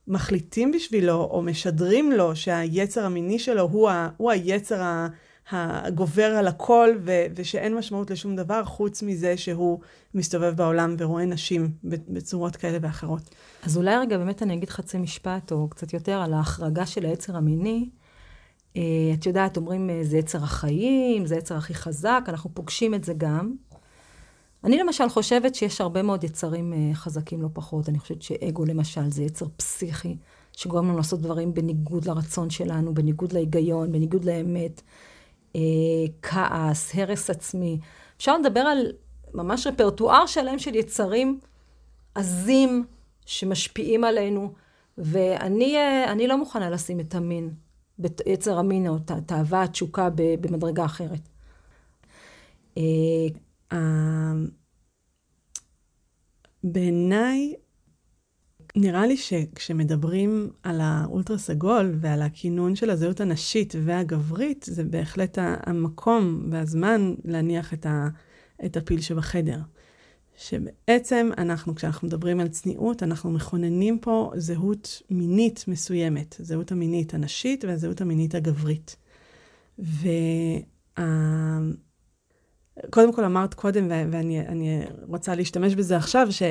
מחליטים בשבילו או משדרים לו שהיצר המיני שלו הוא, ה, הוא היצר הגובר על הכל ו, ושאין משמעות לשום דבר חוץ מזה שהוא מסתובב בעולם ורואה נשים בצורות כאלה ואחרות. אז אולי רגע באמת אני אגיד חצי משפט או קצת יותר על ההחרגה של היצר המיני. אה, את יודעת, אומרים, אה, זה יצר החיים, זה יצר הכי חזק, אנחנו פוגשים את זה גם. אני למשל חושבת שיש הרבה מאוד יצרים אה, חזקים לא פחות. אני חושבת שאגו למשל זה יצר פסיכי, שגורם לנו לעשות דברים בניגוד לרצון שלנו, בניגוד להיגיון, בניגוד לאמת. כעס, הרס עצמי. אפשר לדבר על ממש רפרטואר שלם של יצרים עזים שמשפיעים עלינו, ואני לא מוכנה לשים את המין ביצר המין או תאווה, התשוקה במדרגה אחרת. אה, בעיניי, נראה לי שכשמדברים על האולטרה סגול ועל הכינון של הזהות הנשית והגברית, זה בהחלט המקום והזמן להניח את, ה, את הפיל שבחדר. שבעצם אנחנו, כשאנחנו מדברים על צניעות, אנחנו מכוננים פה זהות מינית מסוימת, זהות המינית הנשית והזהות המינית הגברית. וקודם וה... כל אמרת קודם, ואני רוצה להשתמש בזה עכשיו, ש...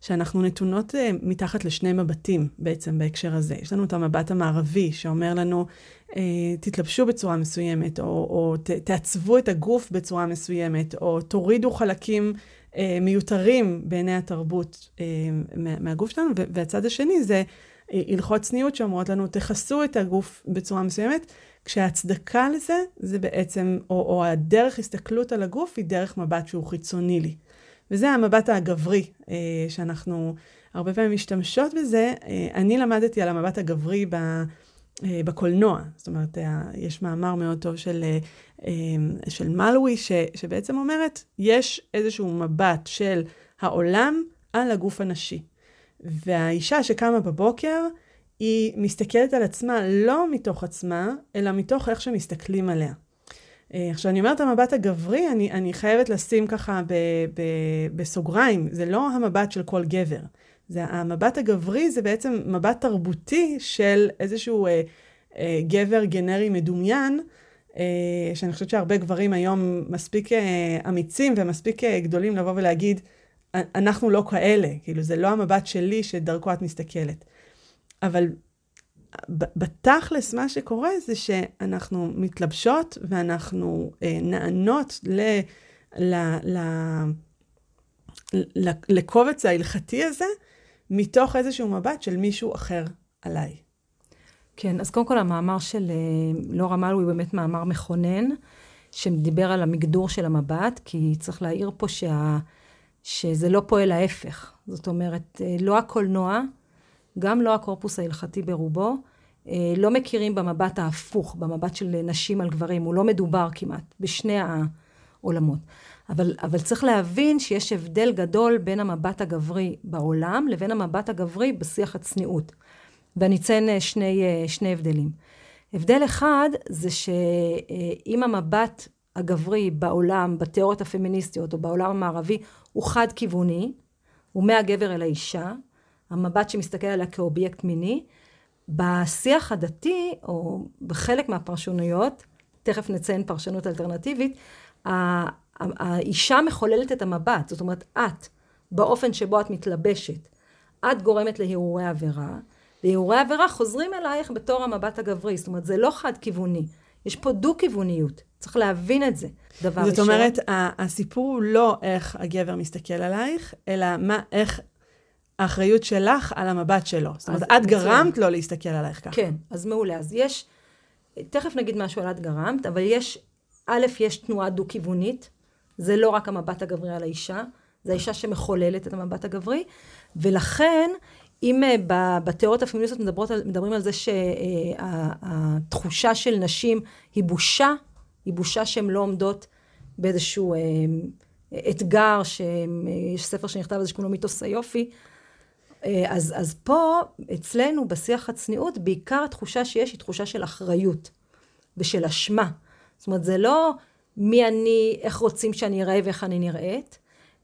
שאנחנו נתונות uh, מתחת לשני מבטים בעצם בהקשר הזה. יש לנו את המבט המערבי שאומר לנו, uh, תתלבשו בצורה מסוימת, או, או ת, תעצבו את הגוף בצורה מסוימת, או תורידו חלקים uh, מיותרים בעיני התרבות uh, מה, מהגוף שלנו, והצד השני זה הלכות צניעות שאומרות לנו, תכסו את הגוף בצורה מסוימת, כשההצדקה לזה זה בעצם, או, או הדרך הסתכלות על הגוף היא דרך מבט שהוא חיצוני לי. וזה המבט הגברי, אה, שאנחנו הרבה פעמים משתמשות בזה. אה, אני למדתי על המבט הגברי ב, אה, בקולנוע. זאת אומרת, יש מאמר מאוד טוב של, של מלווי, ש, שבעצם אומרת, יש איזשהו מבט של העולם על הגוף הנשי. והאישה שקמה בבוקר, היא מסתכלת על עצמה לא מתוך עצמה, אלא מתוך איך שמסתכלים עליה. אה, עכשיו, אני אומרת המבט הגברי, אני, אני חייבת לשים ככה ב, ב, בסוגריים, זה לא המבט של כל גבר. זה, המבט הגברי זה בעצם מבט תרבותי של איזשהו אה, אה, גבר גנרי מדומיין, אה, שאני חושבת שהרבה גברים היום מספיק אה, אמיצים ומספיק אה, גדולים לבוא ולהגיד, אנחנו לא כאלה, כאילו זה לא המבט שלי שדרכו את מסתכלת. אבל בתכלס מה שקורה זה שאנחנו מתלבשות ואנחנו אה, נענות ל, ל, ל, ל, לקובץ ההלכתי הזה, מתוך איזשהו מבט של מישהו אחר עליי. כן, אז קודם כל המאמר של אה, לורה מלו הוא באמת מאמר מכונן, שדיבר על המגדור של המבט, כי צריך להעיר פה שה... שזה לא פועל ההפך. זאת אומרת, אה, לא הקולנוע, גם לא הקורפוס ההלכתי ברובו, אה, לא מכירים במבט ההפוך, במבט של נשים על גברים, הוא לא מדובר כמעט, בשני העולמות. אבל, אבל צריך להבין שיש הבדל גדול בין המבט הגברי בעולם לבין המבט הגברי בשיח הצניעות. ואני אציין אה, שני, שני הבדלים. הבדל אחד זה שאם המבט הגברי בעולם, בתיאוריות הפמיניסטיות או בעולם המערבי, הוא חד-כיווני, הוא מהגבר אל האישה, המבט שמסתכל עליה כאובייקט מיני. בשיח הדתי, או בחלק מהפרשנויות, תכף נציין פרשנות אלטרנטיבית, האישה מחוללת את המבט, זאת אומרת, את, באופן שבו את מתלבשת, את גורמת להרהורי עבירה, והרהורי עבירה חוזרים אלייך בתור המבט הגברי, זאת אומרת, זה לא חד-כיווני, יש פה דו-כיווניות. צריך להבין את זה, דבר ראשון. זאת אומרת, הסיפור הוא לא איך הגבר מסתכל עלייך, אלא מה, איך האחריות שלך על המבט שלו. זאת אומרת, את גרמת לו להסתכל עלייך ככה. כן, אז מעולה. אז יש, תכף נגיד משהו על את גרמת, אבל יש, א', יש תנועה דו-כיוונית, זה לא רק המבט הגברי על האישה, זה האישה שמחוללת את המבט הגברי, ולכן, אם uh, בתיאוריות הפמיניסטיות מדברים על זה שהתחושה של נשים היא בושה, היא בושה שהן לא עומדות באיזשהו אה, אתגר, שיש ספר שנכתב על זה שקוראים לו מיתוס היופי. אה, אז, אז פה, אצלנו, בשיח הצניעות, בעיקר התחושה שיש היא תחושה של אחריות ושל אשמה. זאת אומרת, זה לא מי אני, איך רוצים שאני אראה ואיך אני נראית,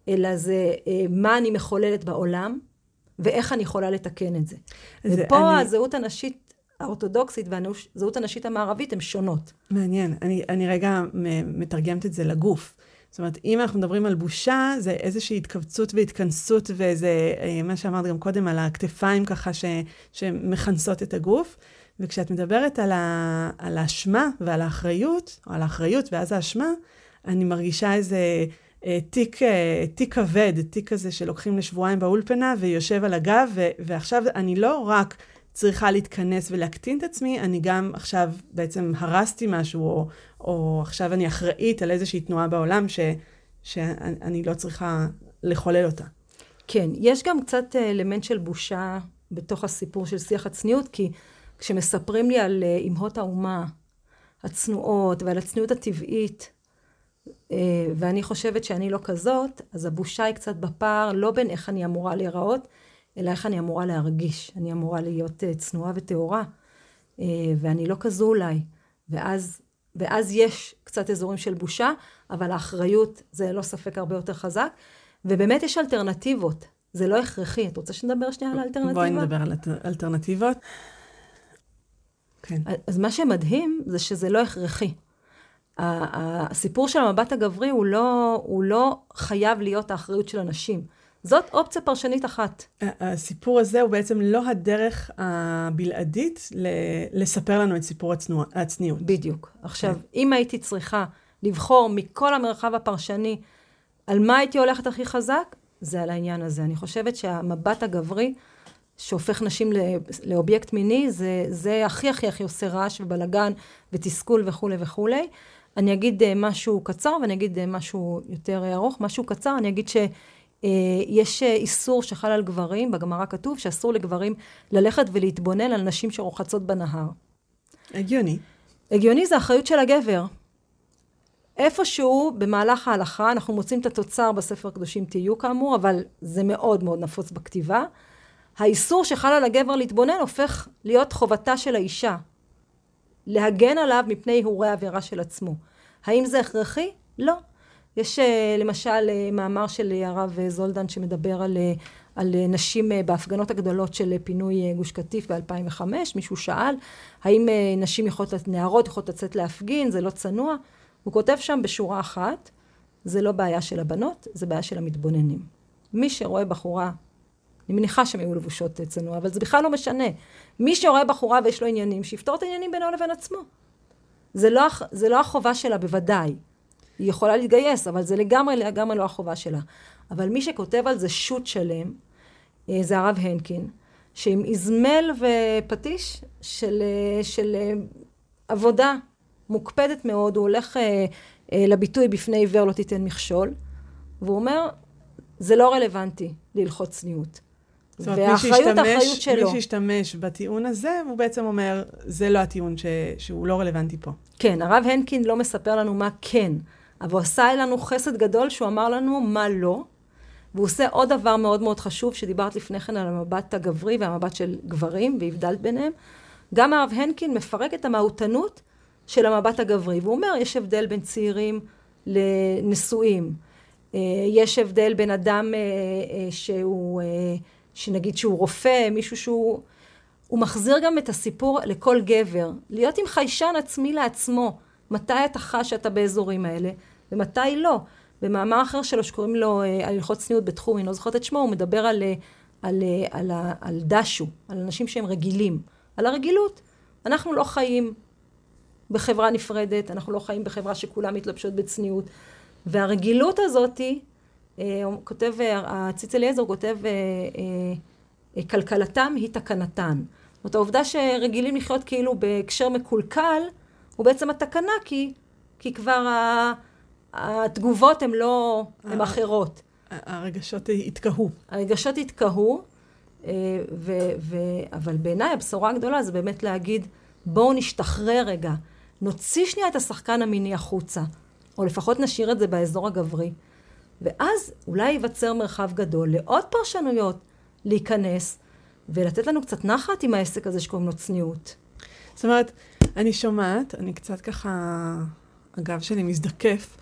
אלא זה אה, מה אני מחוללת בעולם, ואיך אני יכולה לתקן את זה. זה ופה אני... הזהות הנשית האורתודוקסית והזהות הנשית המערבית הן שונות. מעניין. אני, אני רגע מתרגמת את זה לגוף. זאת אומרת, אם אנחנו מדברים על בושה, זה איזושהי התכווצות והתכנסות, וזה אה, מה שאמרת גם קודם, על הכתפיים ככה ש, שמכנסות את הגוף. וכשאת מדברת על, ה, על האשמה ועל האחריות, או על האחריות ואז האשמה, אני מרגישה איזה תיק, אה, תיק כבד, תיק כזה שלוקחים לשבועיים באולפנה ויושב על הגב, ו, ועכשיו אני לא רק צריכה להתכנס ולהקטין את עצמי, אני גם עכשיו בעצם הרסתי משהו, או, או עכשיו אני אחראית על איזושהי תנועה בעולם ש, שאני לא צריכה לחולל אותה. כן, יש גם קצת אה, אלמנט של בושה בתוך הסיפור של שיח הצניעות, כי כשמספרים לי על אה, אמהות האומה הצנועות ועל הצניעות הטבעית, אה, ואני חושבת שאני לא כזאת, אז הבושה היא קצת בפער, לא בין איך אני אמורה להיראות, אלא איך אני אמורה להרגיש. אני אמורה להיות uh, צנועה וטהורה, uh, ואני לא כזו אולי. ואז, ואז יש קצת אזורים של בושה, אבל האחריות זה לא ספק הרבה יותר חזק. ובאמת יש אלטרנטיבות, זה לא הכרחי. את רוצה שנדבר שנייה על האלטרנטיבה? בואי נדבר על אלטרנטיבות. כן. אז מה שמדהים זה שזה לא הכרחי. הסיפור של המבט הגברי הוא לא, הוא לא חייב להיות האחריות של הנשים. זאת אופציה פרשנית אחת. הסיפור הזה הוא בעצם לא הדרך הבלעדית לספר לנו את סיפור הצנוע, הצניעות. בדיוק. עכשיו, כן. אם הייתי צריכה לבחור מכל המרחב הפרשני על מה הייתי הולכת הכי חזק, זה על העניין הזה. אני חושבת שהמבט הגברי, שהופך נשים לאובייקט מיני, זה, זה הכי הכי הכי עושה רעש ובלגן ותסכול וכולי וכולי. אני אגיד אה, משהו קצר ואני אגיד אה, משהו יותר ארוך. משהו קצר, אני אגיד שיש אה, איסור שחל על גברים, בגמרא כתוב שאסור לגברים ללכת ולהתבונן על נשים שרוחצות בנהר. הגיוני. הגיוני זה אחריות של הגבר. איפשהו במהלך ההלכה, אנחנו מוצאים את התוצר בספר קדושים תהיו כאמור, אבל זה מאוד מאוד נפוץ בכתיבה. האיסור שחל על הגבר להתבונן הופך להיות חובתה של האישה. להגן עליו מפני הרהורי העבירה של עצמו. האם זה הכרחי? לא. יש אה, למשל אה, מאמר של הרב זולדן שמדבר על, אה, על נשים בהפגנות הגדולות של פינוי גוש קטיף ב-2005. מישהו שאל, האם נשים יכולות, נערות יכולות לצאת להפגין, זה לא צנוע? הוא כותב שם בשורה אחת, זה לא בעיה של הבנות, זה בעיה של המתבוננים. מי שרואה בחורה, אני מניחה שהן היו לבושות צנוע, אבל זה בכלל לא משנה. מי שרואה בחורה ויש לו עניינים, שיפתור את העניינים בינו לבין עצמו. זה לא, זה לא החובה שלה בוודאי. היא יכולה להתגייס, אבל זה לגמרי לגמרי לא החובה שלה. אבל מי שכותב על זה שוט שלם, אה, זה הרב הנקין, שעם איזמל ופטיש של, אה, של אה, עבודה מוקפדת מאוד, הוא הולך לביטוי בפני עיוור לא תיתן מכשול, והוא אומר, זה לא רלוונטי להלכות צניעות. והאחריות, האחריות שלו. מי שהשתמש בטיעון הזה, הוא בעצם אומר, זה לא הטיעון ש, שהוא לא רלוונטי פה. כן, הרב הנקין לא מספר לנו מה כן, אבל הוא עשה לנו חסד גדול שהוא אמר לנו מה לא, והוא עושה עוד דבר מאוד מאוד חשוב, שדיברת לפני כן על המבט הגברי והמבט של גברים, והבדלת ביניהם. גם הרב הנקין מפרק את המהותנות של המבט הגברי, והוא אומר, יש הבדל בין צעירים לנשואים. אה, יש הבדל בין אדם אה, אה, שהוא, שנגיד שהוא רופא, מישהו שהוא... הוא מחזיר גם את הסיפור לכל גבר. להיות עם חיישן עצמי לעצמו. מתי אתה חש שאתה באזורים האלה, ומתי לא. במאמר אחר שלו שקוראים לו על הלכות צניעות בתחום, אני לא זוכרת את שמו, הוא מדבר על, על, על, על, על דשו, על אנשים שהם רגילים, על הרגילות. אנחנו לא חיים בחברה נפרדת, אנחנו לא חיים בחברה שכולם מתלבשות בצניעות. והרגילות הזאתי, אה, כותב, הציץ אליעזר כותב, אה, אה, כלכלתם היא תקנתן. זאת אומרת, העובדה שרגילים לחיות כאילו בהקשר מקולקל, הוא בעצם התקנה, כי, כי כבר התגובות הן לא, הן אחרות. הרגשות התקהו. הרגשות התקהו, ו, ו, אבל בעיניי הבשורה הגדולה זה באמת להגיד, בואו נשתחרר רגע נוציא שנייה את השחקן המיני החוצה, או לפחות נשאיר את זה באזור הגברי, ואז אולי ייווצר מרחב גדול לעוד פרשנויות להיכנס ולתת לנו קצת נחת עם העסק הזה שקוראים לו צניעות. זאת אומרת, אני שומעת, אני קצת ככה, הגב שלי מזדקף.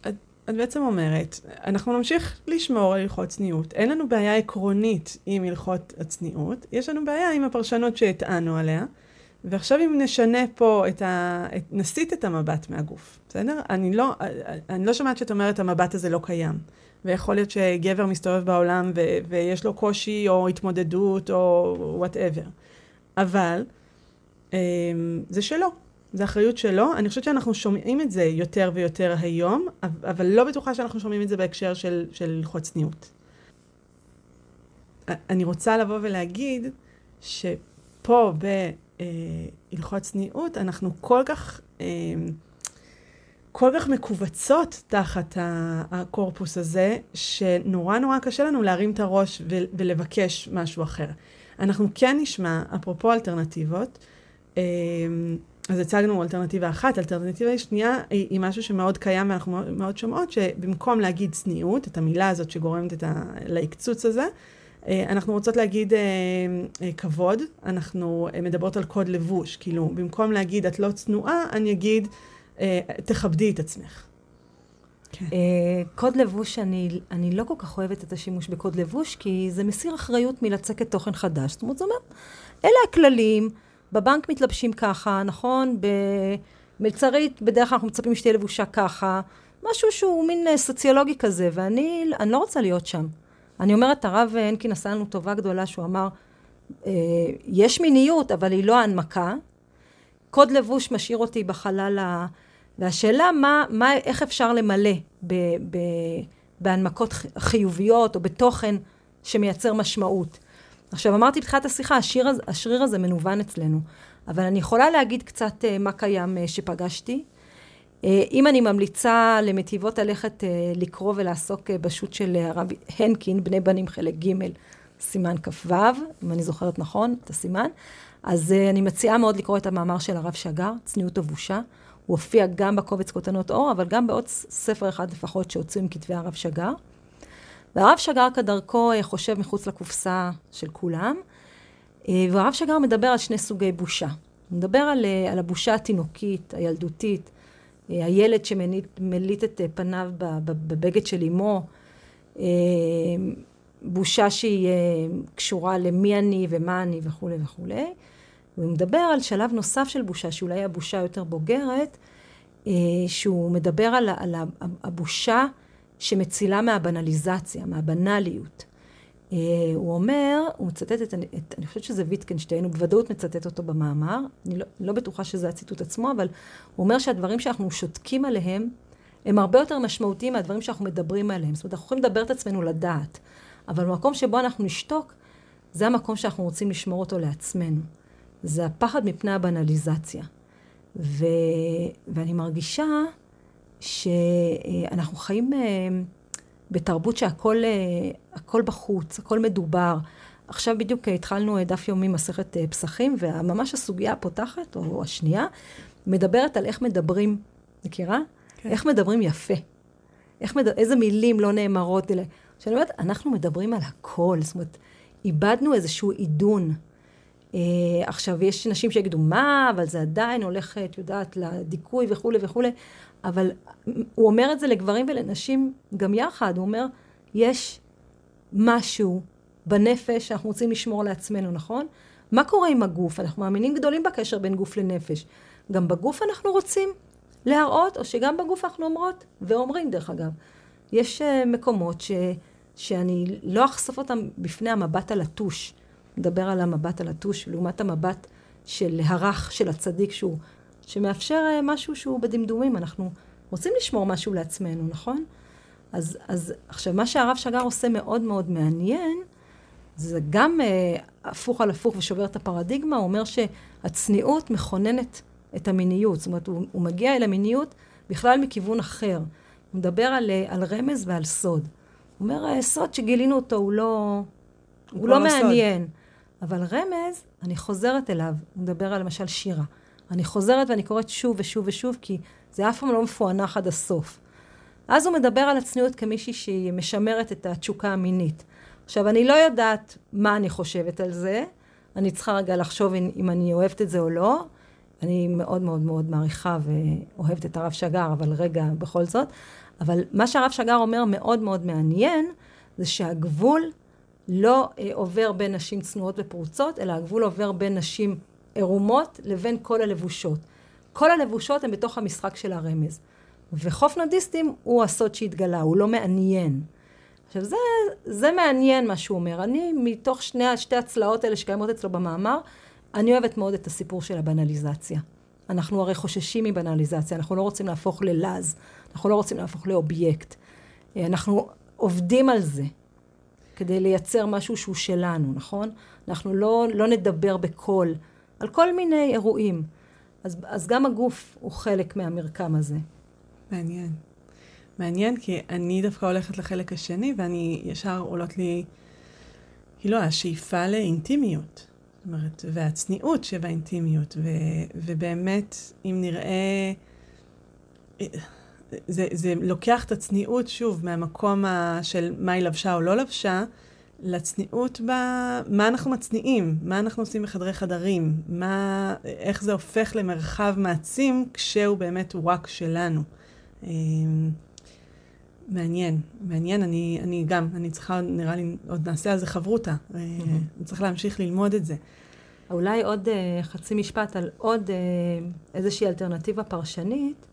את, את בעצם אומרת, אנחנו נמשיך לשמור על הלכות צניעות. אין לנו בעיה עקרונית עם הלכות הצניעות, יש לנו בעיה עם הפרשנות שהטענו עליה. ועכשיו אם נשנה פה את ה... את... נסיט את המבט מהגוף, בסדר? אני לא, אני לא שומעת שאת אומרת המבט הזה לא קיים. ויכול להיות שגבר מסתובב בעולם ו... ויש לו קושי או התמודדות או whatever. אבל אמ, זה שלו, זה אחריות שלו. אני חושבת שאנחנו שומעים את זה יותר ויותר היום, אבל לא בטוחה שאנחנו שומעים את זה בהקשר של, של הלכות צניעות. אני רוצה לבוא ולהגיד שפה ב... אה, הלכות צניעות, אנחנו כל כך, אה, כל כך מכווצות תחת הקורפוס הזה, שנורא נורא קשה לנו להרים את הראש ולבקש משהו אחר. אנחנו כן נשמע, אפרופו אלטרנטיבות, אה, אז הצגנו אלטרנטיבה אחת, אלטרנטיבה שנייה היא, משהו שמאוד קיים ואנחנו מאוד, שומעות, שבמקום להגיד צניעות, את המילה הזאת שגורמת את ה, להקצוץ הזה, אנחנו רוצות להגיד אה, אה, כבוד, אנחנו מדברות על קוד לבוש, כאילו במקום להגיד את לא צנועה, אני אגיד תכבדי את עצמך. כן. קוד לבוש, אני, אני לא כל כך אוהבת את השימוש בקוד לבוש, כי זה מסיר אחריות מלצקת תוכן חדש. זאת אומרת, זה אומר, אלה הכללים, בבנק מתלבשים ככה, נכון? במלצרית, בדרך כלל אנחנו מצפים שתהיה לבושה ככה. משהו שהוא מין סוציולוגי כזה, ואני לא רוצה להיות שם. אני אומרת, הרב הנקין עשה לנו טובה גדולה שהוא אמר, אה, יש מיניות, אבל היא לא הנמקה. קוד לבוש משאיר אותי בחלל ה... והשאלה מה, מה, איך אפשר למלא ב, ב, בהנמקות חיוביות או בתוכן שמייצר משמעות. עכשיו אמרתי בתחילת השיחה, השיר, השריר הזה מנוון אצלנו, אבל אני יכולה להגיד קצת uh, מה קיים uh, שפגשתי. Uh, אם אני ממליצה למטיבות ללכת uh, לקרוא ולעסוק uh, בשו"ת של הרב הנקין, בני בנים חלק ג', סימן כ"ו, אם אני זוכרת נכון את הסימן, אז אני מציעה מאוד לקרוא את המאמר של הרב שגר, צניעות ובושה. הוא הופיע גם בקובץ כותנות אור, אבל גם בעוד ספר אחד לפחות שהוצאו עם כתבי הרב שגר. והרב שגר כדרכו אה, חושב מחוץ לקופסה של כולם, אה, והרב שגר מדבר על שני סוגי בושה. הוא מדבר על, אה, על הבושה התינוקית, הילדותית, הילד שמליט את פניו בבגד של אמו, בושה שהיא קשורה למי אני ומה אני וכולי וכולי. הוא מדבר על שלב נוסף של בושה, שאולי הבושה יותר בוגרת, שהוא מדבר על, על הבושה שמצילה מהבנליזציה, מהבנאליות. Uh, הוא אומר, הוא מצטט את, את, אני חושבת שזה ויטקנשטיין, הוא בוודאות מצטט אותו במאמר, אני לא, לא בטוחה שזה הציטוט עצמו, אבל הוא אומר שהדברים שאנחנו שותקים עליהם, הם הרבה יותר משמעותיים מהדברים שאנחנו מדברים עליהם. זאת אומרת, אנחנו יכולים לדבר את עצמנו לדעת, אבל במקום שבו אנחנו נשתוק, זה המקום שאנחנו רוצים לשמור אותו לעצמנו. זה הפחד מפני הבנליזציה. ו, ואני מרגישה שאנחנו חיים אה, בתרבות שהכל אה, בחוץ, הכל מדובר. עכשיו בדיוק התחלנו דף יומי מסכת אה, פסחים, וממש הסוגיה הפותחת, או השנייה, מדברת על איך מדברים, מכירה? כן. איך מדברים יפה. איך מד... איזה מילים לא נאמרות. אלה. שאני אומרת, אנחנו מדברים על הכל, זאת אומרת, איבדנו איזשהו עידון. Uh, עכשיו, יש נשים שיגידו, מה, אבל זה עדיין הולך, את יודעת, לדיכוי וכולי וכולי. אבל הוא אומר את זה לגברים ולנשים גם יחד, הוא אומר, יש משהו בנפש שאנחנו רוצים לשמור לעצמנו, נכון? מה קורה עם הגוף? אנחנו מאמינים גדולים בקשר בין גוף לנפש. גם בגוף אנחנו רוצים להראות, או שגם בגוף אנחנו אומרות, ואומרים דרך אגב. יש uh, מקומות ש, שאני לא אחשוף אותם בפני המבט הלטוש. נדבר על המבט הלטוש, לעומת המבט של הרך של הצדיק שהוא שמאפשר אה, משהו שהוא בדמדומים. אנחנו רוצים לשמור משהו לעצמנו, נכון? אז, אז עכשיו, מה שהרב שגר עושה מאוד מאוד מעניין, זה גם אה, הפוך על הפוך ושובר את הפרדיגמה, הוא אומר שהצניעות מכוננת את המיניות. זאת אומרת, הוא, הוא מגיע אל המיניות בכלל מכיוון אחר. הוא מדבר על, אה, על רמז ועל סוד. הוא אומר, אה, סוד שגילינו אותו הוא לא, הוא, הוא לא מעניין. סוד. אבל רמז, אני חוזרת אליו. הוא מדבר על למשל שירה. אני חוזרת ואני קוראת שוב ושוב ושוב, כי זה אף פעם לא מפוענח עד הסוף. אז הוא מדבר על הצניעות כמישהי שהיא משמרת את התשוקה המינית. עכשיו, אני לא יודעת מה אני חושבת על זה, אני צריכה רגע לחשוב אם, אם אני אוהבת את זה או לא. אני מאוד מאוד מאוד מעריכה ואוהבת את הרב שגר, אבל רגע, בכל זאת. אבל מה שהרב שגר אומר מאוד מאוד מעניין, זה שהגבול לא אה, עובר בין נשים צנועות ופרוצות, אלא הגבול עובר בין נשים עירומות לבין כל הלבושות. כל הלבושות הן בתוך המשחק של הרמז. וחוף נודיסטים הוא הסוד שהתגלה, הוא לא מעניין. עכשיו זה, זה מעניין מה שהוא אומר. אני, מתוך שני, שתי הצלעות האלה שקיימות אצלו במאמר, אני אוהבת מאוד את הסיפור של הבנליזציה. אנחנו הרי חוששים מבנליזציה, אנחנו לא רוצים להפוך ללז, אנחנו לא רוצים להפוך לאובייקט. אנחנו עובדים על זה כדי לייצר משהו שהוא שלנו, נכון? אנחנו לא, לא נדבר בקול. על כל מיני אירועים. אז, אז גם הגוף הוא חלק מהמרקם הזה. מעניין. מעניין, כי אני דווקא הולכת לחלק השני, ואני ישר עולות לי, כאילו, השאיפה לאינטימיות. זאת אומרת, והצניעות שבאינטימיות, ו, ובאמת, אם נראה, זה, זה לוקח את הצניעות, שוב, מהמקום של מה היא לבשה או לא לבשה, לצניעות ב... מה אנחנו מצניעים, מה אנחנו עושים בחדרי חדרים, מה... איך זה הופך למרחב מעצים כשהוא באמת וואק שלנו. אמ, מעניין, מעניין, אני, אני גם, אני צריכה, נראה לי, עוד נעשה על זה חברותה. Mm-hmm. אני צריך להמשיך ללמוד את זה. אולי עוד uh, חצי משפט על עוד uh, איזושהי אלטרנטיבה פרשנית,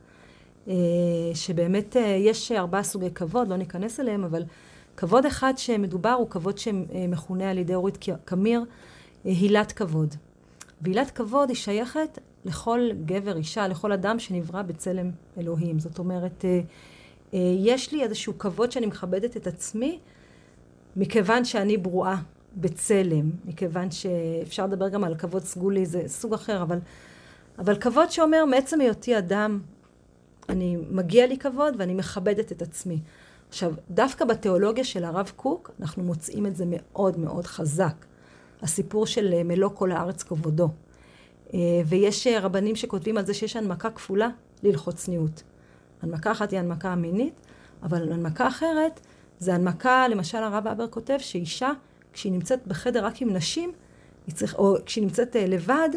uh, שבאמת uh, יש ארבעה סוגי כבוד, לא ניכנס אליהם, אבל כבוד אחד שמדובר הוא כבוד שמכונה על ידי אורית קמיר הילת כבוד. והילת כבוד היא שייכת לכל גבר, אישה, לכל אדם שנברא בצלם אלוהים. זאת אומרת, אה, אה, יש לי איזשהו כבוד שאני מכבדת את עצמי, מכיוון שאני ברואה בצלם, מכיוון שאפשר לדבר גם על כבוד סגולי, זה סוג אחר, אבל, אבל כבוד שאומר, מעצם היותי אדם, אני, מגיע לי כבוד ואני מכבדת את עצמי. עכשיו, דווקא בתיאולוגיה של הרב קוק, אנחנו מוצאים את זה מאוד מאוד חזק. הסיפור של אה, מלוא כל הארץ כבודו. אה, ויש אה, רבנים שכותבים על זה שיש הנמקה כפולה להלכות צניעות. הנמקה אחת היא הנמקה המינית, אבל הנמקה אחרת זה הנמקה, למשל הרב אבר כותב שאישה, כשהיא נמצאת בחדר רק עם נשים, צריך, או כשהיא נמצאת לבד,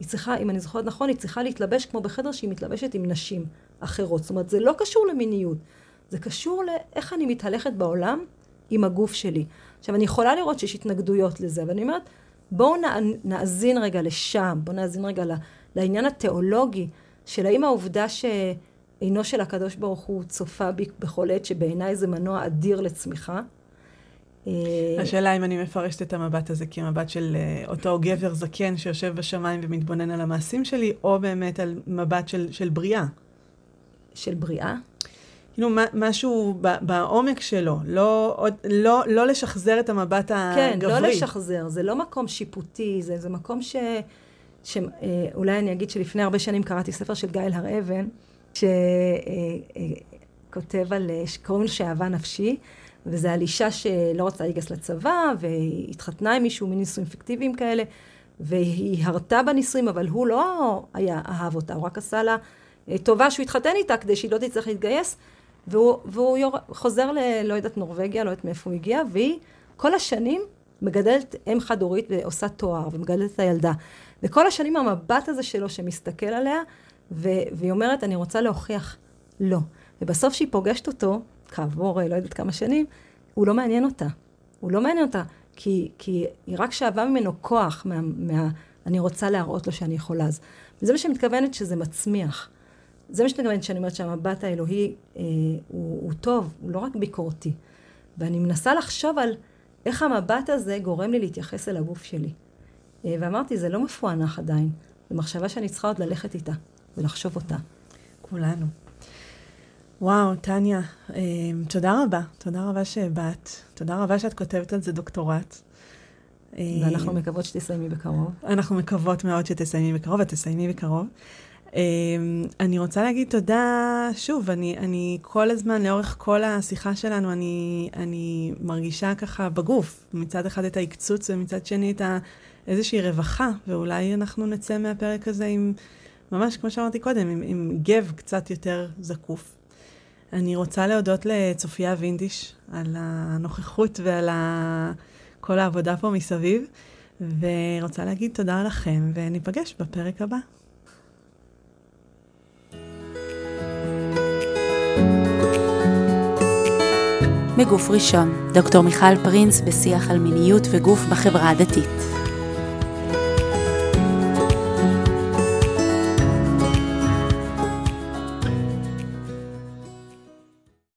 היא צריכה, אם אני זוכרת נכון, היא צריכה להתלבש כמו בחדר שהיא מתלבשת עם נשים אחרות. זאת אומרת, זה לא קשור למיניות, זה קשור לאיך אני מתהלכת בעולם עם הגוף שלי. עכשיו, אני יכולה לראות שיש התנגדויות לזה, אבל אני אומרת, בואו נאזין רגע לשם, בואו נאזין רגע לעניין התיאולוגי של האם העובדה שעינו של הקדוש ברוך הוא צופה בי בכל עת, שבעיניי זה מנוע אדיר לצמיחה. אה, השאלה אם אני מפרשת את המבט הזה כמבט של אה, אותו גבר זקן שיושב בשמיים ומתבונן על המעשים שלי, או באמת על מבט של, של בריאה. של בריאה? כאילו משהו בעומק שלו, לא, לא, לא לשחזר את המבט הגברי. כן, לא לשחזר, זה לא מקום שיפוטי, זה, זה מקום ש... שאולי אה, אני אגיד שלפני הרבה שנים קראתי ספר של גיא הר אבן, שכותב אה, אה, על, שקוראים לו שאהבה נפשי, וזה על אישה שלא רוצה להיגס לצבא, והתחתנה עם מישהו מנישואים פיקטיביים כאלה, והיא הרתה בנישואים, אבל הוא לא היה אהב אותה, הוא רק עשה לה טובה שהוא התחתן איתה כדי שהיא לא תצטרך להתגייס. והוא, והוא יור... חוזר ל... לא יודעת, נורבגיה, לא יודעת מאיפה הוא הגיע, והיא כל השנים מגדלת אם חד-הורית ועושה תואר, ומגדלת את הילדה. וכל השנים המבט הזה שלו שמסתכל עליה, ו... והיא אומרת, אני רוצה להוכיח לא. ובסוף שהיא פוגשת אותו, כעבור לא יודעת כמה שנים, הוא לא מעניין אותה. הוא לא מעניין אותה, כי, כי היא רק שאבה ממנו כוח, מה, מה, אני רוצה להראות לו שאני יכולה. אז וזה מה שמתכוונת שזה מצמיח. זה מה שאני מתכוונת שאני אומרת שהמבט האלוהי אה, הוא, הוא טוב, הוא לא רק ביקורתי. ואני מנסה לחשוב על איך המבט הזה גורם לי להתייחס אל הגוף שלי. אה, ואמרתי, זה לא מפוענח עדיין. זו מחשבה שאני צריכה עוד ללכת איתה ולחשוב אותה. כולנו. וואו, טניה, אה, תודה רבה. תודה רבה שבאת. תודה רבה שאת כותבת על זה דוקטורט. אה, ואנחנו מקוות שתסיימי בקרוב. אנחנו מקוות מאוד שתסיימי בקרוב, ואת תסיימי בקרוב. אמ, אני רוצה להגיד תודה, שוב, אני, אני כל הזמן, לאורך כל השיחה שלנו, אני, אני מרגישה ככה בגוף, מצד אחד את ההקצוץ ומצד שני את איזושהי רווחה, ואולי אנחנו נצא מהפרק הזה עם, ממש כמו שאמרתי קודם, עם, עם גב קצת יותר זקוף. אני רוצה להודות לצופיה וינדיש על הנוכחות ועל ה... כל העבודה פה מסביב, ורוצה להגיד תודה לכם, וניפגש בפרק הבא. מגוף ראשון, דוקטור מיכל פרינס בשיח על מיניות וגוף בחברה הדתית.